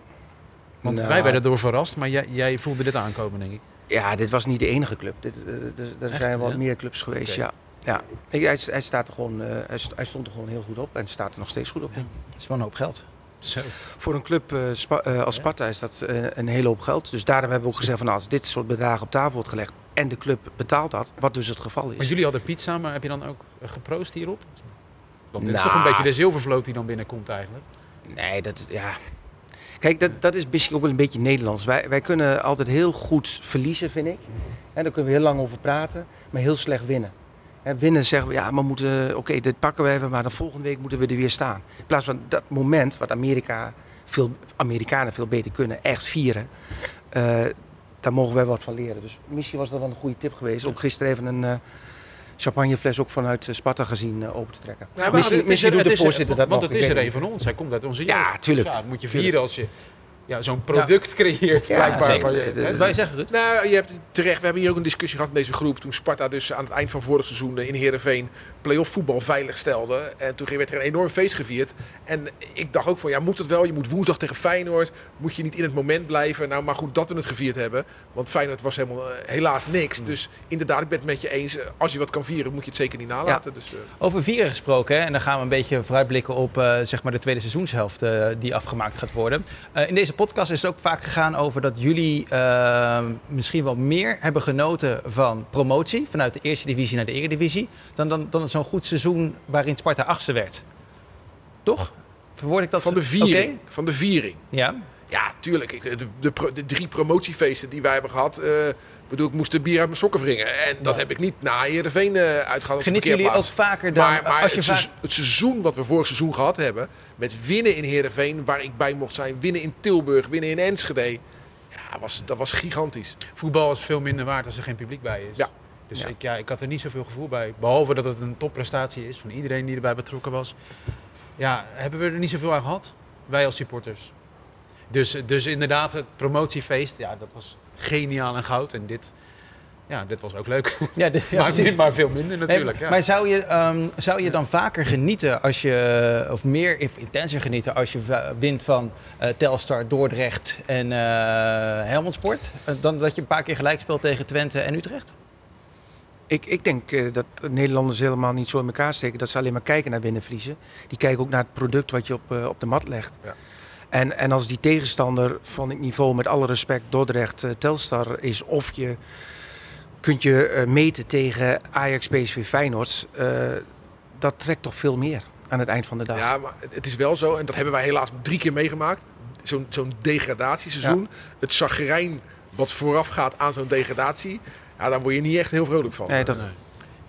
[SPEAKER 6] Want
[SPEAKER 3] Nou,
[SPEAKER 6] wij werden door verrast, maar jij, jij voelde dit aankomen, denk ik.
[SPEAKER 3] Ja, dit was niet de enige club. Dit, eh, dus er zijn wel
[SPEAKER 6] ja?
[SPEAKER 3] meer clubs geweest, ja. ja. Hij, hij, staat er gewoon, eh, hij, st- hij stond er gewoon heel goed op en staat er nog steeds goed op.
[SPEAKER 2] Dat is wel een hoop geld.
[SPEAKER 6] Zo.
[SPEAKER 3] Voor een club eh, Spa- eh, als Sparta is dat eh, een hele hoop geld. Dus daarom hebben we ook gezegd van nou, als dit soort bedragen op tafel wordt gelegd en de club betaalt dat, wat dus het geval
[SPEAKER 6] Maar
[SPEAKER 3] is.
[SPEAKER 6] jullie hadden pizza, maar heb je dan ook eh, geproost hierop? Want dit is
[SPEAKER 3] Nou.
[SPEAKER 6] toch een beetje de zilvervloot die dan binnenkomt eigenlijk.
[SPEAKER 3] Nee, dat ja. Kijk, dat, dat is misschien ook wel een beetje Nederlands. Wij, wij kunnen altijd heel goed verliezen, vind ik. En daar kunnen we heel lang over praten, maar heel slecht winnen. Winnen zeggen we, ja, maar moeten, oké, dit pakken we even, maar de volgende week moeten we er weer staan. In plaats van dat moment, wat Amerika, veel, Amerikanen veel beter kunnen, echt vieren. eh, daar mogen wij wat van leren. Dus misschien was dat wel een goede tip geweest. Ook gisteren even een eh, champagnefles ook vanuit eh, Sparta gezien eh, open te trekken.
[SPEAKER 4] Ja, maar
[SPEAKER 3] misschien doet de
[SPEAKER 6] er-
[SPEAKER 3] voorzitter dat
[SPEAKER 6] Want
[SPEAKER 3] nog,
[SPEAKER 6] het is er een van ons, hij komt uit onze
[SPEAKER 3] Ja, tuurlijk.
[SPEAKER 6] Dus ja, dat moet je vieren als je ja, zo'n product creëert,
[SPEAKER 3] Ja,
[SPEAKER 6] blijkbaar.
[SPEAKER 3] zeker.
[SPEAKER 6] waar je-
[SPEAKER 3] De-
[SPEAKER 6] hè?
[SPEAKER 2] Wat wil je zeggen, Ruud?
[SPEAKER 4] Nou, je hebt terecht. We hebben hier ook een discussie gehad in deze groep. Toen Sparta dus aan het eind van vorig seizoen eh, in Heerenveen play-off voetbal veilig stelde. En toen werd er een enorm feest gevierd. En ik dacht ook van, ja, moet het wel? Je moet woensdag tegen Feyenoord. Moet je niet in het moment blijven? Nou, maar goed dat we het gevierd hebben. Want Feyenoord was helemaal, eh, helaas niks. Dus inderdaad, ik ben het met je eens. Eh, Als je wat kan vieren, moet je het zeker niet nalaten. Dus, eh,
[SPEAKER 2] Over vieren gesproken, hè, en dan gaan we een beetje vooruitblikken op eh, zeg maar de tweede seizoenshelft eh, die afgemaakt gaat worden. Eh, in deze podcast is het ook vaak gegaan over dat jullie eh, misschien wel meer hebben genoten van promotie vanuit de eerste divisie naar de eredivisie dan, dan, dan zo'n goed seizoen waarin Sparta achtste werd. Toch? Verwoord ik dat
[SPEAKER 4] Van de viering. Van de viering.
[SPEAKER 2] Ja.
[SPEAKER 4] Ja, tuurlijk. Ik, de, de, drie promotiefeesten die wij hebben gehad. eh, bedoel, ik moest de bier uit mijn sokken wringen. En dat heb ik niet na Heerenveen eh uitgehaald.
[SPEAKER 2] Genieten jullie ook vaker dan
[SPEAKER 4] Maar, maar
[SPEAKER 2] als je
[SPEAKER 4] het,
[SPEAKER 2] vaak...
[SPEAKER 4] seizoen, het seizoen wat we vorig seizoen gehad hebben. Met winnen in Heerenveen, waar ik bij mocht zijn. Winnen in Tilburg, winnen in Enschede. Ja, was, dat was gigantisch.
[SPEAKER 6] Voetbal is veel minder waard als er geen publiek bij is.
[SPEAKER 4] Ja.
[SPEAKER 6] Dus
[SPEAKER 3] Ja.
[SPEAKER 6] Ik, ja, ik had er niet zoveel gevoel bij. Behalve dat het een topprestatie is van iedereen die erbij betrokken was. Ja, hebben we er niet zoveel aan gehad? Wij als supporters. Dus, dus inderdaad, het promotiefeest, ja, dat was geniaal en goud. En dit, ja, dit was ook leuk.
[SPEAKER 2] Ja,
[SPEAKER 6] maar,
[SPEAKER 2] precies.
[SPEAKER 6] maar veel minder natuurlijk. ja.
[SPEAKER 2] Maar zou je, ehm, zou je dan vaker genieten als je, of meer of intenser genieten als je wint van eh, Telstar, Dordrecht en eh Helmond Sport? eh, dan dat je een paar keer gelijk speelt tegen Twente en Utrecht?
[SPEAKER 3] Ik, ik denk eh, dat Nederlanders helemaal niet zo in elkaar steken. Dat ze alleen maar kijken naar winnenverliezen. Die kijken ook naar het product wat je op, eh, op de mat legt. En, en als die tegenstander van het niveau, met alle respect, Dordrecht, eh, Telstar is... of je kunt je eh, meten tegen Ajax, PSV, Feyenoord... eh, dat trekt toch veel meer aan het eind van de dag.
[SPEAKER 4] Ja, maar het- het is wel zo. En dat hebben wij helaas drie keer meegemaakt. Zo'n zo'n degradatieseizoen. Het zagrijn wat vooraf gaat aan zo'n degradatie. Ja, daar word je niet echt heel vrolijk van.
[SPEAKER 3] Nee, dat,
[SPEAKER 2] Nee,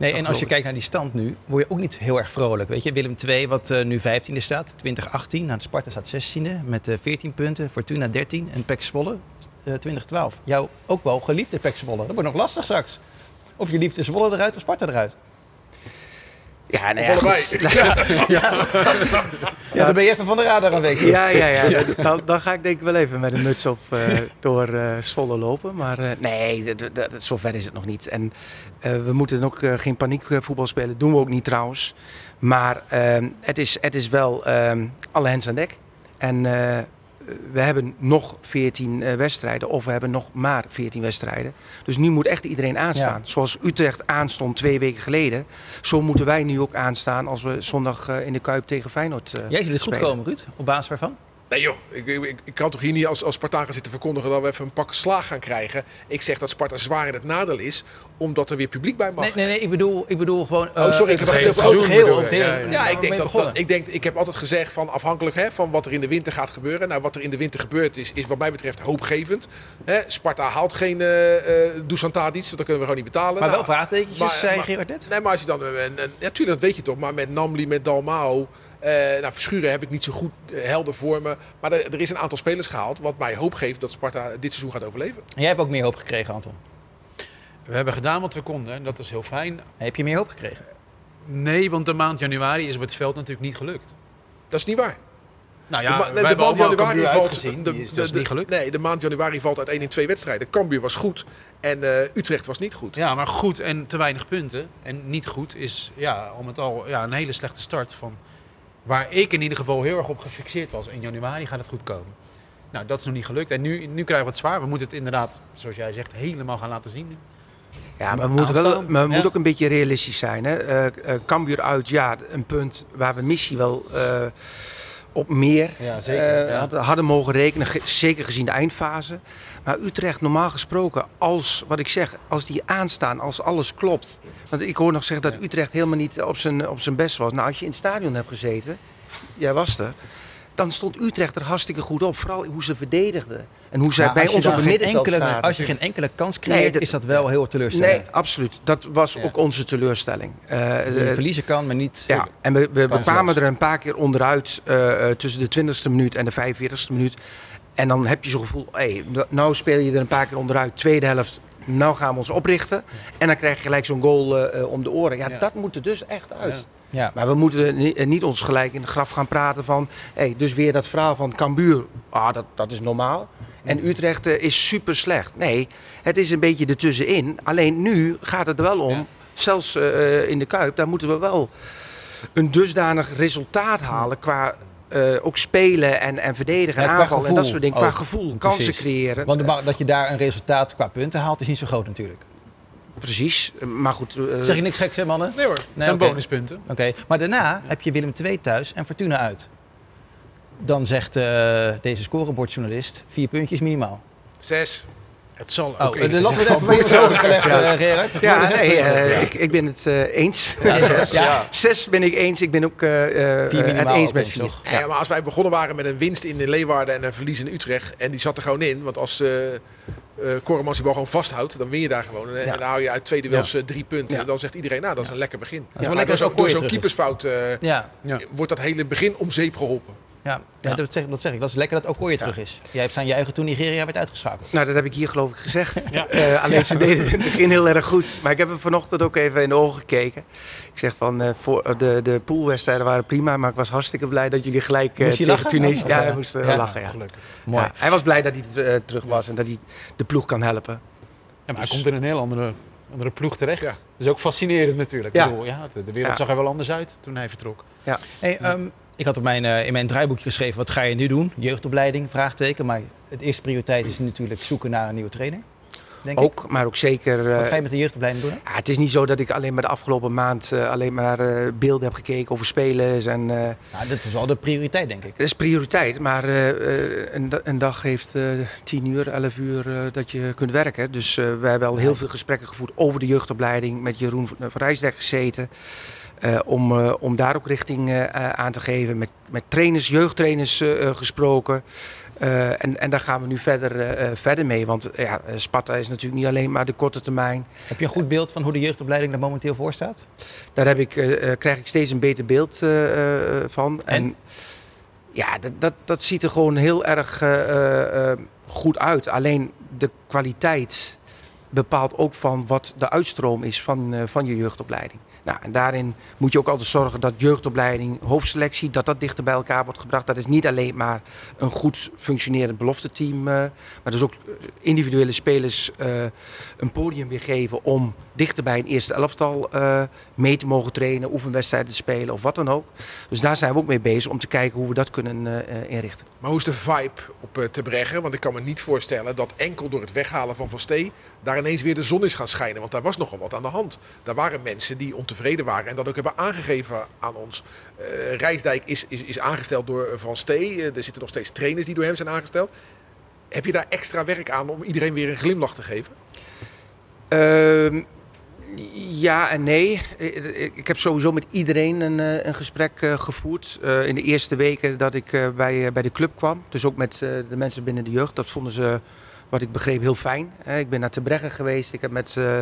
[SPEAKER 3] Dat
[SPEAKER 2] en als je kijkt naar die stand nu, word je ook niet heel erg vrolijk. Weet je, Willem II, wat eh, nu 15e staat, 2018. Nou, Sparta staat 16e met eh 14 punten, Fortuna 13 en PEC Zwolle eh 2012. Jouw ook wel geliefde PEC Zwolle. Dat wordt nog lastig straks. Of je liefde Zwolle eruit of Sparta eruit.
[SPEAKER 3] Ja, nee,
[SPEAKER 4] Of
[SPEAKER 3] ja.
[SPEAKER 2] Ja, dan ben je even van de radar een weekje.
[SPEAKER 3] Ja, ja, ja. Dan, dan ga ik denk ik wel even met een muts op eh, door eh Zwolle lopen. Maar eh, nee, dat, dat, dat- zover is het nog niet. En eh, we moeten ook geen paniekvoetbal spelen. doen we ook niet trouwens. Maar ehm, het, is, het is wel ehm, alle hens aan dek. En eh, we hebben nog 14 eh, wedstrijden. Of we hebben nog maar 14 wedstrijden. Dus nu moet echt iedereen aanstaan. Zoals Utrecht aanstond twee weken geleden. Zo moeten wij nu ook aanstaan als we zondag eh, in de Kuip tegen Feyenoord eh
[SPEAKER 2] Jij ziet het goed
[SPEAKER 3] spelen.
[SPEAKER 2] komen, Ruud. Op basis waarvan?
[SPEAKER 4] Nee joh, ik, ik, ik, ik kan toch hier niet als, als Spartaan gaan zitten verkondigen dat we even een pak slaag gaan krijgen. Ik zeg dat Sparta zwaar in het nadeel is, omdat er weer publiek bij mag.
[SPEAKER 2] Nee, nee, nee, ik bedoel, ik bedoel gewoon...
[SPEAKER 4] Oh, sorry, ik
[SPEAKER 2] hele
[SPEAKER 4] het
[SPEAKER 2] grote
[SPEAKER 6] seizoen
[SPEAKER 2] geheel.
[SPEAKER 6] Ja,
[SPEAKER 4] ik denk, dat, ik, denk, ik heb altijd gezegd van afhankelijk hè, van wat er in de winter gaat gebeuren. Nou, wat er in de winter gebeurd is, is wat mij betreft hoopgevend. Hè, Sparta haalt geen uh, Dusan Tadic, want dat kunnen we gewoon niet betalen.
[SPEAKER 2] Maar
[SPEAKER 4] Nou,
[SPEAKER 2] wel vraagtekentjes,
[SPEAKER 4] maar-
[SPEAKER 2] zei Gerard net.
[SPEAKER 4] Nee, maar als je dan... En, en, ja, tuurlijk, dat weet je toch. Maar met Namli, met Dalmao... eh nou, Verschuren heb ik niet zo goed eh, helder voor me. Maar er, er is een aantal spelers gehaald... wat mij hoop geeft dat Sparta dit seizoen gaat overleven.
[SPEAKER 2] En jij hebt ook meer hoop gekregen, Anton.
[SPEAKER 6] We hebben gedaan wat we konden en dat is heel fijn.
[SPEAKER 2] Heb je meer hoop gekregen?
[SPEAKER 6] Nee, want de maand januari is op het veld natuurlijk niet gelukt.
[SPEAKER 4] Dat is niet waar.
[SPEAKER 6] Nou
[SPEAKER 4] de,
[SPEAKER 6] ja,
[SPEAKER 4] ma- de
[SPEAKER 6] hebben
[SPEAKER 4] maand januari valt... de-
[SPEAKER 6] is,
[SPEAKER 4] de-
[SPEAKER 6] dat is
[SPEAKER 4] de-
[SPEAKER 6] niet gelukt.
[SPEAKER 4] Nee, de maand januari valt uit 1 in 2 wedstrijden. Cambuur was goed. En eh, Utrecht was niet goed.
[SPEAKER 6] Ja, maar goed en te weinig punten. En niet goed is ja, al met al ja, een hele slechte start. Van waar ik in ieder geval heel erg op gefixeerd was. In januari gaat het goed komen. Nou, dat is nog niet gelukt. En nu, nu krijgen we het zwaar. We moeten het inderdaad, zoals jij zegt, helemaal gaan laten zien.
[SPEAKER 3] Ja, maar we moeten, wel, maar we
[SPEAKER 2] ja.
[SPEAKER 3] moeten ook een beetje realistisch zijn. Hè? Eh, Cambuur uit, ja, een punt waar we missie wel eh, op meer
[SPEAKER 6] Ja, zeker, ja.
[SPEAKER 3] hadden- mogen rekenen. zeker gezien de eindfase. Maar Utrecht, normaal gesproken, als, wat ik zeg, als die aanstaan, als alles klopt. Want ik hoor nog zeggen dat Utrecht helemaal niet op zijn, op zijn best was. Nou, als je in het stadion hebt gezeten, jij was er. Dan stond Utrecht er hartstikke goed op. Vooral hoe ze verdedigden. En hoe zij bij ons op het
[SPEAKER 2] geen
[SPEAKER 3] middenveld
[SPEAKER 2] enkele,
[SPEAKER 3] staan.
[SPEAKER 2] Als je geen enkele kans creëert,
[SPEAKER 3] Nee, dat-
[SPEAKER 2] is dat wel heel teleurstellend.
[SPEAKER 3] Nee, absoluut. Dat was
[SPEAKER 2] Ja.
[SPEAKER 3] ook onze teleurstelling. Eh,
[SPEAKER 2] Dat je
[SPEAKER 3] eh,
[SPEAKER 2] verliezen kan, maar niet...
[SPEAKER 3] ja, en we, we, kwamen er een paar keer onderuit eh, eh, tussen de 20ste minuut en de 45ste minuut. En dan heb je zo'n gevoel, hey, nou speel je er een paar keer onderuit, tweede helft, nou gaan we ons oprichten. En dan krijg je gelijk zo'n goal eh, eh, om de oren. Ja,
[SPEAKER 6] Ja.
[SPEAKER 3] dat moet er dus echt uit.
[SPEAKER 6] Ja.
[SPEAKER 2] Ja.
[SPEAKER 3] Maar we moeten eh, niet ons gelijk in het graf gaan praten van, hey, dus weer dat verhaal van Cambuur, ah, dat, dat is normaal. En Utrecht eh, is super slecht. Nee, het is een beetje ertussenin. Alleen nu gaat het er wel om,
[SPEAKER 6] Ja.
[SPEAKER 3] zelfs eh, in de Kuip, daar moeten we wel een dusdanig resultaat halen qua eh, ook spelen en, en verdedigen
[SPEAKER 2] Ja,
[SPEAKER 3] en aanvallen en dat soort dingen. Qua
[SPEAKER 2] ook.
[SPEAKER 3] gevoel,
[SPEAKER 2] Precies.
[SPEAKER 3] kansen creëren.
[SPEAKER 2] Want de- dat je daar een resultaat qua punten haalt, is niet zo groot natuurlijk.
[SPEAKER 3] Precies, maar goed. eh,
[SPEAKER 2] Zeg je niks geks, hè mannen?
[SPEAKER 4] Nee hoor.
[SPEAKER 6] Het
[SPEAKER 2] Nee,
[SPEAKER 6] zijn bonuspunten.
[SPEAKER 2] Oké, maar daarna heb je Willem II thuis en Fortuna uit. Dan zegt eh, deze scorebordjournalist vier puntjes minimaal.
[SPEAKER 4] Zes.
[SPEAKER 6] Het zal ook
[SPEAKER 2] Oh, de lat wordt even bij je
[SPEAKER 6] wel
[SPEAKER 2] teruggelegd,
[SPEAKER 3] Ja.
[SPEAKER 2] eh, Gerard. Het
[SPEAKER 3] Ja, nee, eh, ik, ik ben het eh, eens.
[SPEAKER 2] zes, ja.
[SPEAKER 3] Zes ben ik eens. Ik ben ook eh, eh,
[SPEAKER 2] Vier
[SPEAKER 3] het eens met vier.
[SPEAKER 4] Ja. maar als wij begonnen waren met een winst in Leeuwarden en een verlies in Utrecht. En die zat er gewoon in. Want als eh eh Koremans die bal gewoon vasthoudt, dan win je daar gewoon. En,
[SPEAKER 2] Ja.
[SPEAKER 4] en dan hou je uit twee duels eh, drie punten.
[SPEAKER 3] Ja.
[SPEAKER 4] En dan zegt iedereen, nou dat is een lekker begin.
[SPEAKER 2] wel
[SPEAKER 4] maar
[SPEAKER 2] lekker
[SPEAKER 4] dus
[SPEAKER 2] dat
[SPEAKER 4] ook door zo'n keepersfout eh,
[SPEAKER 2] Ja,
[SPEAKER 6] Ja.
[SPEAKER 4] wordt dat hele begin om zeep geholpen.
[SPEAKER 2] Ja. ja. Dat, zeg, dat zeg ik. Dat is lekker dat Okoye terug is. Jij hebt staan juichen toen Nigeria werd uitgeschakeld.
[SPEAKER 3] Nou, dat heb ik hier geloof ik gezegd. Eh, alleen ze deden het in het begin heel erg goed. Maar ik heb hem vanochtend ook even in de ogen gekeken. Ik zeg van, eh, voor, eh, de, de poolwedstrijden waren prima, maar ik was hartstikke blij dat jullie gelijk eh, tegen
[SPEAKER 2] lachen?
[SPEAKER 3] Tunesië... Ja, hij moest
[SPEAKER 2] ja.
[SPEAKER 3] lachen, ja.
[SPEAKER 6] Gelukkig.
[SPEAKER 2] Mooi.
[SPEAKER 3] Ja, Hij was blij dat hij terug was en dat hij de ploeg kan helpen.
[SPEAKER 6] Ja, maar hij
[SPEAKER 3] Dus-
[SPEAKER 6] komt in een heel andere, andere ploeg terecht.
[SPEAKER 4] Ja.
[SPEAKER 6] Dat is ook fascinerend natuurlijk.
[SPEAKER 3] Ja.
[SPEAKER 6] Ik bedoel, ja, de, de wereld
[SPEAKER 3] Ja.
[SPEAKER 6] zag er wel anders uit toen hij vertrok.
[SPEAKER 2] Hey, ehm, ik had op mijn, eh, in mijn draaiboekje geschreven, wat ga je nu doen? Jeugdopleiding, vraagteken. Maar het eerste prioriteit is natuurlijk zoeken naar een nieuwe trainer. Denk ik.
[SPEAKER 3] Ook, maar ook zeker... eh,
[SPEAKER 2] Wat ga je met de jeugdopleiding doen?
[SPEAKER 3] ja, het is niet zo dat ik alleen maar de afgelopen maand eh, alleen maar eh, beelden heb gekeken over spelers. En, eh,
[SPEAKER 2] Nou, dat is wel de prioriteit, denk ik.
[SPEAKER 3] dat is prioriteit, maar eh, eh, een, een dag heeft eh 10 uur, 11 uur eh, dat je kunt werken. Dus eh, we hebben al heel veel gesprekken gevoerd over de jeugdopleiding. Met Jeroen van van Rijsdijk gezeten. Eh, om, eh, om daar ook richting eh, aan te geven. Met, met trainers, jeugdtrainers gesproken. En, en daar gaan we nu verder, verder mee. Want ja, Sparta is natuurlijk niet alleen maar de korte termijn.
[SPEAKER 2] Heb je een goed beeld van hoe de jeugdopleiding er momenteel voor staat?
[SPEAKER 3] Daar heb ik, krijg ik steeds een beter beeld van.
[SPEAKER 2] En?
[SPEAKER 3] ja, dat, dat, dat ziet er gewoon heel erg goed uit. Alleen de kwaliteit bepaalt ook van wat de uitstroom is van, van je jeugdopleiding. Nou, en daarin moet je ook altijd zorgen dat jeugdopleiding, hoofdselectie, dat dat dichter bij elkaar wordt gebracht. Dat is niet alleen maar een goed functionerend belofteteam, eh, maar dus ook eh, individuele spelers eh, een podium weer geven om dichter bij een eerste elftal mee te mogen trainen, oefenwedstrijden te spelen of wat dan ook. Dus daar zijn we ook mee bezig om te kijken hoe we dat kunnen inrichten.
[SPEAKER 4] Maar hoe is de vibe op Te Breggen? Want ik kan me niet voorstellen dat enkel door het weghalen van Van Stee daar ineens weer de zon is gaan schijnen. Want daar was nogal wat aan de hand. Daar waren mensen die ontevreden waren en dat ook hebben aangegeven aan ons. Eh Rijsdijk is, is, is aangesteld door Van Stee. Eh, er zitten nog steeds trainers die door hem zijn aangesteld. Heb je daar extra werk aan om iedereen weer een glimlach te geven?
[SPEAKER 3] Ehm, ja en nee. Eh, Ik heb sowieso met iedereen een, een gesprek gevoerd. In de eerste weken dat ik bij, bij de club kwam. Dus ook met de mensen binnen de jeugd. Dat vonden ze, wat ik begreep, heel fijn. Eh, Ik ben naar Te Breggen geweest. Ik heb met eh,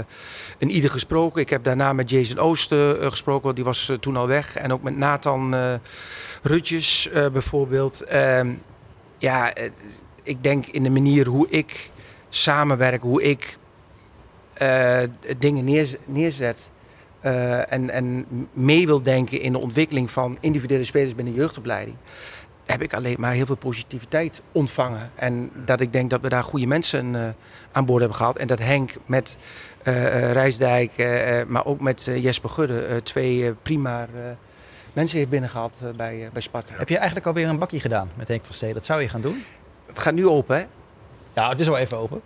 [SPEAKER 3] een ieder gesproken. Ik heb daarna met Jason Oosten eh, gesproken. Want die was eh, toen al weg. En ook met Nathan eh Rutjes eh, bijvoorbeeld. Ehm, ja, ik denk in de manier hoe ik samenwerk. Hoe ik eh, dingen neer, neerzet eh, en, en mee wil denken in de ontwikkeling van individuele spelers binnen jeugdopleiding, heb ik alleen maar heel veel positiviteit ontvangen. En dat ik denk dat we daar goede mensen eh, aan boord hebben gehad. En dat Henk met eh, Rijsdijk, maar ook met Jesper Gudde, twee prima mensen heeft binnengehaald eh, bij, bij Sparta.
[SPEAKER 2] Heb je eigenlijk alweer een bakkie gedaan met Henk van Stee? Dat zou je gaan doen?
[SPEAKER 3] Het gaat nu open, hè?
[SPEAKER 2] Ja, het is wel even open.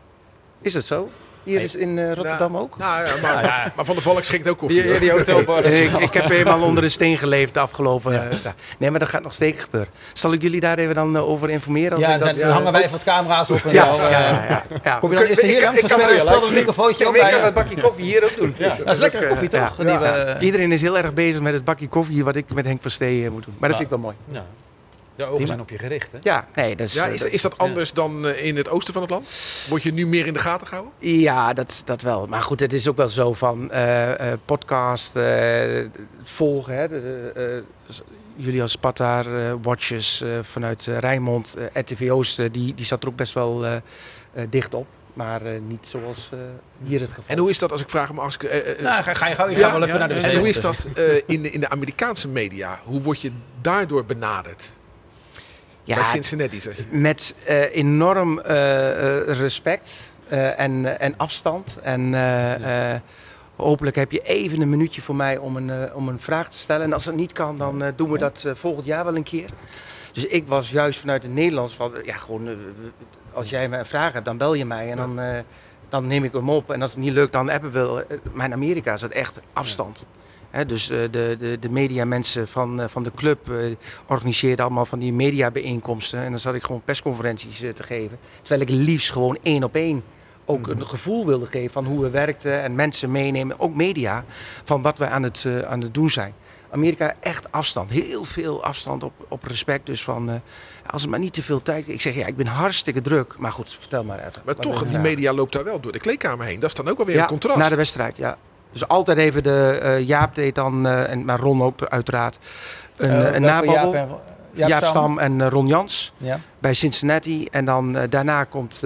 [SPEAKER 3] Is het zo? Hier is in eh, Rotterdam ook?
[SPEAKER 4] Nou, ja, maar, maar Van der Valk schenkt ook koffie.
[SPEAKER 2] hotelbar.
[SPEAKER 3] ik, ik heb helemaal onder een steen geleefd de afgelopen eh, dagen. Nee, maar dat gaat nog steeds gebeuren. Zal ik jullie daar even dan eh, over informeren? als
[SPEAKER 2] Ja,
[SPEAKER 3] ik dat-
[SPEAKER 2] zijn, dan hangen wij wat camera's op en
[SPEAKER 3] Ja,
[SPEAKER 2] zo.
[SPEAKER 3] ja,
[SPEAKER 2] eh.
[SPEAKER 3] ja, ja, ja.
[SPEAKER 2] Kom je dan eerst hier
[SPEAKER 3] Ik-
[SPEAKER 2] langs?
[SPEAKER 3] ik kan
[SPEAKER 2] een op
[SPEAKER 3] Ja,
[SPEAKER 2] bij
[SPEAKER 3] ik kan dat bakje koffie hier ook doen.
[SPEAKER 2] Dat is lekkere koffie
[SPEAKER 3] Ja.
[SPEAKER 2] toch? Die we-
[SPEAKER 3] Iedereen is heel erg bezig met het bakje koffie wat ik met Henk van Stee eh, moet doen. Maar dat
[SPEAKER 2] Ja.
[SPEAKER 3] vind ik wel mooi.
[SPEAKER 6] De ogen zijn op je gericht, hè?
[SPEAKER 3] Ja, nee, dat is,
[SPEAKER 4] Ja, is, is dat anders dan eh, in het oosten van het land? Word je nu meer in de gaten gehouden?
[SPEAKER 3] Ja, dat, dat wel. Maar goed, het is ook wel zo van eh, eh, podcast eh, volgen. Hè. De, eh, als eh, watchers eh, vanuit Rijnmond, RTV Oosten, die, die zat er ook best wel eh, eh, dicht op. Maar eh, niet zoals eh, hier het geval
[SPEAKER 4] En hoe is dat als ik vraag me als ik.
[SPEAKER 2] Nou, ga, ga je gauw,
[SPEAKER 4] Ja,
[SPEAKER 2] gaat wel even
[SPEAKER 6] ja,
[SPEAKER 2] naar de
[SPEAKER 6] en
[SPEAKER 2] wc.
[SPEAKER 4] en hoe is dat eh, in, de, in de Amerikaanse media? Hoe word je daardoor benaderd?
[SPEAKER 3] Ja,
[SPEAKER 4] Bij Cincinnati, zeg je.
[SPEAKER 3] met eh, enorm eh, eh, respect en, en afstand. En hopelijk heb je even een minuutje voor mij om een, om een vraag te stellen. En als het niet kan, dan doen we dat volgend jaar wel een keer. Dus ik was juist vanuit het Nederlands van, ja, gewoon, als jij me een vraag hebt, dan bel je mij en dan, dan neem ik hem op. En als het niet lukt, dan appen we. Maar in Amerika is het echt afstand. Hè, dus eh, de, de, de mediamensen van, eh, van de club eh, organiseerden allemaal van die mediabijeenkomsten. En dan zat ik gewoon persconferenties te geven. Terwijl ik liefst gewoon één op één ook een gevoel wilden geven van hoe we werkten en mensen meenemen, ook media, van wat we aan het, aan het doen zijn. Amerika echt afstand, heel veel afstand op, op respect. Dus van, als het maar niet te veel tijd... Ik zeg, ja, ik ben hartstikke druk. Maar goed, vertel maar even.
[SPEAKER 4] Maar toch, die media loopt daar wel door de kleedkamer heen. Dat is dan ook alweer
[SPEAKER 3] ja,
[SPEAKER 4] een contrast.
[SPEAKER 3] na de wedstrijd, ja. Dus altijd even de... eh, Jaap deed dan, eh, en, maar Ron ook uiteraard, een,
[SPEAKER 2] Eh,
[SPEAKER 3] een nababbel.
[SPEAKER 2] Jaap, en-
[SPEAKER 3] Jaap,
[SPEAKER 2] Jaap
[SPEAKER 3] Stam en Ron Jans
[SPEAKER 2] Ja.
[SPEAKER 3] bij Cincinnati. En dan daarna komt...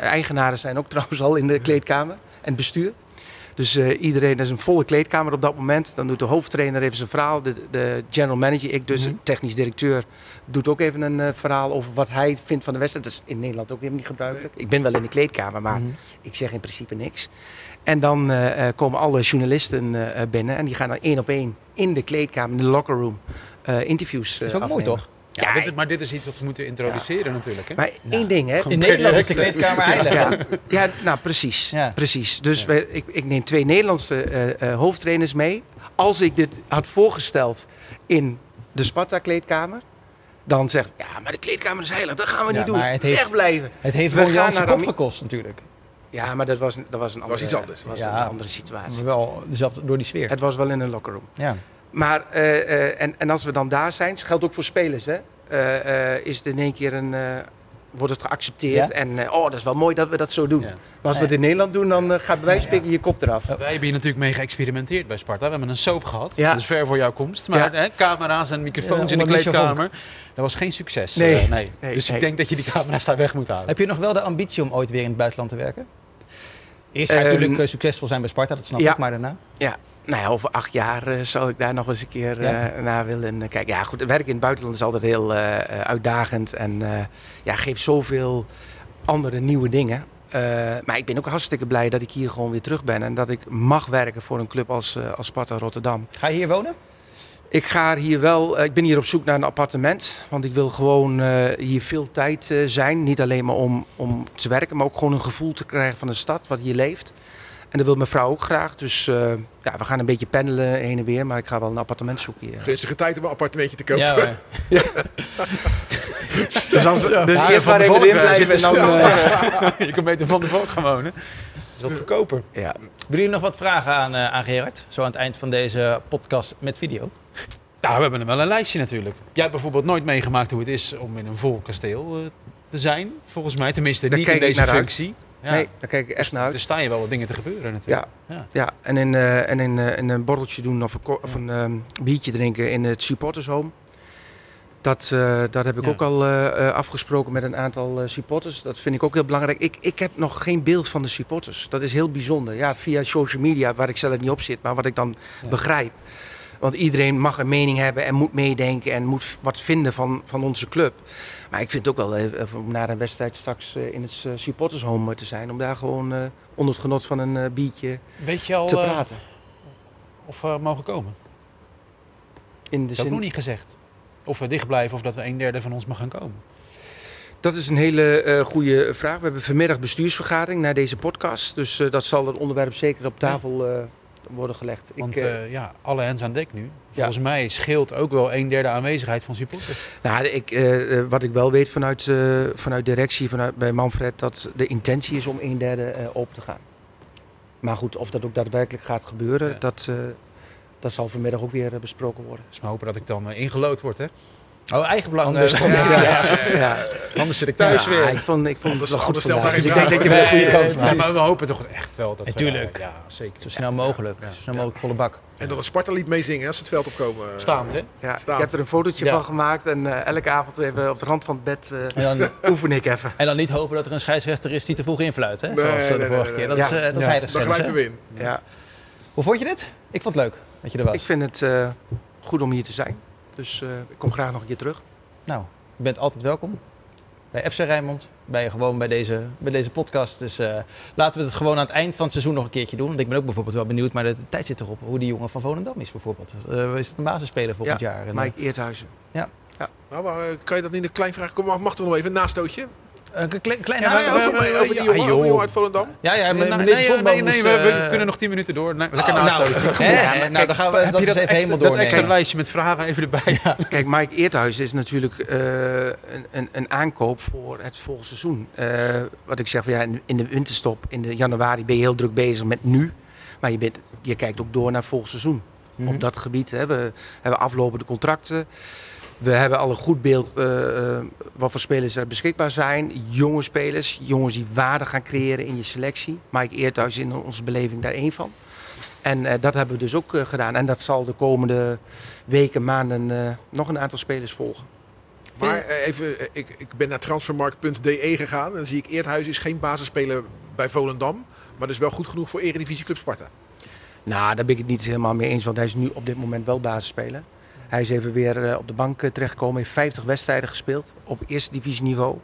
[SPEAKER 3] eigenaren zijn ook trouwens al in de kleedkamer en het bestuur. Dus iedereen, is een volle kleedkamer op dat moment. Dan doet de hoofdtrainer even zijn verhaal. De, de general manager, ik dus,
[SPEAKER 2] Mhm.
[SPEAKER 3] technisch directeur, doet ook even een verhaal over wat hij vindt van de wedstrijd. Dat is in Nederland ook helemaal niet gebruikelijk. Ik ben wel in de kleedkamer, maar
[SPEAKER 2] Mhm.
[SPEAKER 3] ik zeg in principe niks. En dan eh, eh, komen alle journalisten eh, binnen en die gaan dan één op één in de kleedkamer, in de locker room, eh, interviews eh
[SPEAKER 2] Dat is ook mooi, toch?
[SPEAKER 6] Ja,
[SPEAKER 3] Ja,
[SPEAKER 6] dit, maar dit is iets wat we moeten introduceren natuurlijk. Hè?
[SPEAKER 3] Maar één ding, hè?
[SPEAKER 2] In Nederland is de kleedkamer heilig.
[SPEAKER 3] Ja, ja, nou precies.
[SPEAKER 2] Ja.
[SPEAKER 3] precies. Dus
[SPEAKER 6] Ja.
[SPEAKER 3] wij- ik, ik neem twee Nederlandse eh, eh, hoofdtrainers mee. Als ik dit had voorgesteld in de Sparta-kleedkamer, dan zeg ik, ja, maar de kleedkamer is heilig, dat gaan we
[SPEAKER 2] Ja,
[SPEAKER 3] niet doen.
[SPEAKER 2] maar het heeft-
[SPEAKER 3] Echt blijven.
[SPEAKER 2] Het heeft
[SPEAKER 3] We
[SPEAKER 2] Ron
[SPEAKER 3] gaan
[SPEAKER 2] Jans
[SPEAKER 3] naar
[SPEAKER 2] kop gekost natuurlijk.
[SPEAKER 3] Ja, maar dat was, een- dat was een andere,
[SPEAKER 4] iets anders.
[SPEAKER 3] was
[SPEAKER 2] Ja.
[SPEAKER 3] een andere situatie.
[SPEAKER 2] Maar wel dezelfde, door die sfeer.
[SPEAKER 3] Het was wel in een locker room.
[SPEAKER 2] Ja.
[SPEAKER 3] Maar, eh, eh, en, en als we dan daar zijn, dat geldt ook voor spelers, hè, eh, eh, is het in één keer een, eh, wordt het geaccepteerd.
[SPEAKER 2] Ja?
[SPEAKER 3] En eh, oh, dat is wel mooi dat we dat zo doen.
[SPEAKER 6] Ja.
[SPEAKER 3] Maar als we het in Nederland doen, dan eh, gaat bij wijze van spreken je kop eraf.
[SPEAKER 6] Wij hebben hier natuurlijk mee geëxperimenteerd bij Sparta. We hebben een soap gehad,
[SPEAKER 3] Ja.
[SPEAKER 6] dus ver voor jouw komst. Maar
[SPEAKER 3] Ja.
[SPEAKER 6] hè, camera's en microfoons
[SPEAKER 2] Ja,
[SPEAKER 6] in de kleedkamer, dat was geen succes.
[SPEAKER 3] Nee.
[SPEAKER 6] eh, nee.
[SPEAKER 3] Nee,
[SPEAKER 6] Dus
[SPEAKER 3] nee.
[SPEAKER 6] ik denk dat je die camera's daar weg moet houden.
[SPEAKER 2] Heb je nog wel de ambitie om ooit weer in het buitenland te werken? Eerst ga je
[SPEAKER 3] Ehm,
[SPEAKER 2] natuurlijk succesvol zijn bij Sparta, dat snap
[SPEAKER 3] ja.
[SPEAKER 2] ik, maar daarna?
[SPEAKER 3] Nou ja, over acht jaar eh, zou ik daar nog eens een keer
[SPEAKER 2] Ja.
[SPEAKER 3] eh, naar willen eh, kijken. Ja, goed, werken in het buitenland is altijd heel uitdagend en ja, geeft zoveel andere nieuwe dingen. Maar ik ben ook hartstikke blij dat ik hier gewoon weer terug ben en dat ik mag werken voor een club als, als Sparta Rotterdam.
[SPEAKER 2] Ga je hier wonen?
[SPEAKER 3] Ik ga hier wel, ik ben hier op zoek naar een appartement. Want ik wil gewoon hier veel tijd zijn. Niet alleen maar om, om te werken, maar ook gewoon een gevoel te krijgen van de stad, wat hier leeft. En dat wil mijn vrouw ook graag. Dus eh, ja, we gaan een beetje pendelen heen en weer. Maar ik ga wel een appartement zoeken hier.
[SPEAKER 4] Gunstige tijd om een appartementje te kopen.
[SPEAKER 2] Ja, maar-
[SPEAKER 3] Dus, als, dus
[SPEAKER 6] Ja,
[SPEAKER 3] eerst
[SPEAKER 6] Van
[SPEAKER 3] maar
[SPEAKER 6] de
[SPEAKER 3] even erin
[SPEAKER 6] eh,
[SPEAKER 3] blijven en dan... eh,
[SPEAKER 6] je kunt beter van de volk gaan wonen. Dat is wat goedkoper.
[SPEAKER 3] ja.
[SPEAKER 2] Willen jullie nog wat vragen aan, eh, aan Gerard? Zo aan het eind van deze podcast met video.
[SPEAKER 6] Nou, we hebben wel een lijstje natuurlijk. Jij hebt bijvoorbeeld nooit meegemaakt hoe het is om in een vol kasteel te zijn, volgens mij. Tenminste,
[SPEAKER 3] Daar
[SPEAKER 6] niet in deze
[SPEAKER 3] naar uit.
[SPEAKER 6] Ja.
[SPEAKER 3] Nee, daar kijk ik echt naar
[SPEAKER 6] Er
[SPEAKER 3] uit.
[SPEAKER 6] staan je wel wat dingen te gebeuren natuurlijk. Ja.
[SPEAKER 3] Ja, en, in, eh, en in, eh, in een borreltje doen of een, ko- of een ehm, biertje drinken in het supportershome. Dat, eh, dat heb ik
[SPEAKER 6] Ja.
[SPEAKER 3] ook al afgesproken met een aantal supporters. Dat vind ik ook heel belangrijk. Ik, ik heb nog geen beeld van de supporters. Dat is heel bijzonder. Ja, via social media, waar ik zelf niet op zit, maar wat ik dan begrijp. Want iedereen mag een mening hebben en moet meedenken en moet wat vinden van, van onze club. Maar ik vind het ook wel eh, om naar een wedstrijd straks eh, in het eh, supportershome te zijn. Om daar gewoon eh, onder het genot van een eh, biertje
[SPEAKER 6] Weet je al
[SPEAKER 3] te
[SPEAKER 6] eh,
[SPEAKER 3] praten.
[SPEAKER 6] of we mogen komen?
[SPEAKER 3] In de
[SPEAKER 6] Dat
[SPEAKER 3] zin,
[SPEAKER 6] nog niet gezegd. Of we dicht blijven of dat we een derde van ons mag gaan komen.
[SPEAKER 3] Dat is een hele eh goede vraag. We hebben vanmiddag bestuursvergadering naar deze podcast. Dus eh, dat zal het onderwerp zeker op tafel eh, worden gelegd.
[SPEAKER 6] Want
[SPEAKER 3] ik, eh,
[SPEAKER 6] eh, ja, alle hens aan dek nu. Volgens mij scheelt ook wel een derde aanwezigheid van supporters.
[SPEAKER 3] nou, ik, eh, wat ik wel weet vanuit, eh, vanuit directie, vanuit, bij Manfred, dat de intentie is om een derde eh, open te gaan. Maar goed, of dat ook daadwerkelijk gaat gebeuren,
[SPEAKER 6] Ja.
[SPEAKER 3] dat, eh, dat zal vanmiddag ook weer besproken worden.
[SPEAKER 6] Dus we hopen dat ik dan ingelood word. Hè?
[SPEAKER 2] Oh, eigenbelang.
[SPEAKER 6] Anders
[SPEAKER 2] eh,
[SPEAKER 6] dan-
[SPEAKER 2] ja.
[SPEAKER 3] ja, ja.
[SPEAKER 6] Anders zit ik thuis
[SPEAKER 3] Ja,
[SPEAKER 6] weer.
[SPEAKER 3] Ik vond, ik vond het wel goed Dus ik denk dat je wel een goede kans
[SPEAKER 6] Ja,
[SPEAKER 3] maakt.
[SPEAKER 6] maar we hopen toch echt wel dat we...
[SPEAKER 2] Natuurlijk.
[SPEAKER 6] Ja, zeker.
[SPEAKER 2] Zo snel mogelijk.
[SPEAKER 6] Ja.
[SPEAKER 2] Zo snel mogelijk volle bak.
[SPEAKER 4] En dan een Sparta-lied meezingen als ze het veld opkomen.
[SPEAKER 6] Staand, hè?
[SPEAKER 3] Ja,
[SPEAKER 4] Staan.
[SPEAKER 3] ik heb er een fotootje
[SPEAKER 6] Ja.
[SPEAKER 3] van gemaakt en eh, elke avond even op de rand van het bed eh,
[SPEAKER 2] En dan,
[SPEAKER 3] oefen ik even.
[SPEAKER 2] en dan niet hopen dat er een scheidsrechter is die te vroeg influit. Hè?
[SPEAKER 4] Nee,
[SPEAKER 2] Zoals eh, de
[SPEAKER 4] nee,
[SPEAKER 2] vorige
[SPEAKER 4] nee,
[SPEAKER 2] keer.
[SPEAKER 4] nee.
[SPEAKER 2] Dat is, eh, dat heiligschennis,
[SPEAKER 4] Dan grijpen we in.
[SPEAKER 3] Ja.
[SPEAKER 2] Hoe vond je dit? Ik vond het leuk dat je er was.
[SPEAKER 3] Ik vind het eh, goed om hier te zijn. Dus eh, ik kom graag nog een keer terug.
[SPEAKER 2] Nou, je bent altijd welkom. Bij FC Rijnmond, bij, gewoon bij deze, bij deze podcast. Dus eh, laten we het gewoon aan het eind van het seizoen nog een keertje doen. Want ik ben ook bijvoorbeeld wel benieuwd, maar de, tijd zit erop. Hoe die jongen van Volendam is bijvoorbeeld. Eh, is het een basisspeler volgend jaar? En, eh,
[SPEAKER 3] Mike Eerthuizen.
[SPEAKER 4] Nou, maar, kan je dat niet een klein vraag? Kom, mag, mag er nog even een nastootje?
[SPEAKER 2] Een klein, klein
[SPEAKER 4] Ja,
[SPEAKER 2] haakje.
[SPEAKER 4] over, over, over die jongen, over die jongen uit Volendam.
[SPEAKER 2] Ja, ja,
[SPEAKER 6] Nee,
[SPEAKER 2] meneer
[SPEAKER 6] nee, nee, nee,
[SPEAKER 2] moest,
[SPEAKER 6] we, we
[SPEAKER 2] eh,
[SPEAKER 6] kunnen nog 10 minuten door. Lekker
[SPEAKER 2] oh,
[SPEAKER 6] naast
[SPEAKER 2] nou, nou, dan gaan we
[SPEAKER 6] Heb
[SPEAKER 2] dat eens
[SPEAKER 6] dat
[SPEAKER 2] even
[SPEAKER 6] extra,
[SPEAKER 2] helemaal
[SPEAKER 6] dat
[SPEAKER 2] doornemen.
[SPEAKER 6] extra lijstje met vragen even erbij? Ja.
[SPEAKER 3] Kijk, Mike Eerthuis is natuurlijk eh, een, een, een aankoop voor het volgende seizoen. Eh, wat ik zeg, ja, in- de winterstop, in de januari ben je heel druk bezig met nu. Maar je, bent, je kijkt ook door naar volgend seizoen.
[SPEAKER 2] Mhm.
[SPEAKER 3] Op dat gebied hè, we hebben aflopende contracten. We hebben al een goed beeld eh, eh, wat voor spelers er beschikbaar zijn. Jonge spelers, jongens die waarde gaan creëren in je selectie. Mike Eerthuis is in onze beleving daar één van. En eh, dat hebben we dus ook gedaan. En dat zal de komende weken, maanden nog een aantal spelers volgen.
[SPEAKER 4] Maar even, ik, ik ben naar transfermarkt.de gegaan en dan zie ik Eerthuis is geen basisspeler bij Volendam. Maar dus wel goed genoeg voor Eredivisie Club Sparta.
[SPEAKER 3] Nou, daar ben ik het niet helemaal mee eens, want hij is nu op dit moment wel basisspeler. Hij is even weer eh, op de bank eh, terechtgekomen, heeft 50 wedstrijden gespeeld op eerste divisieniveau.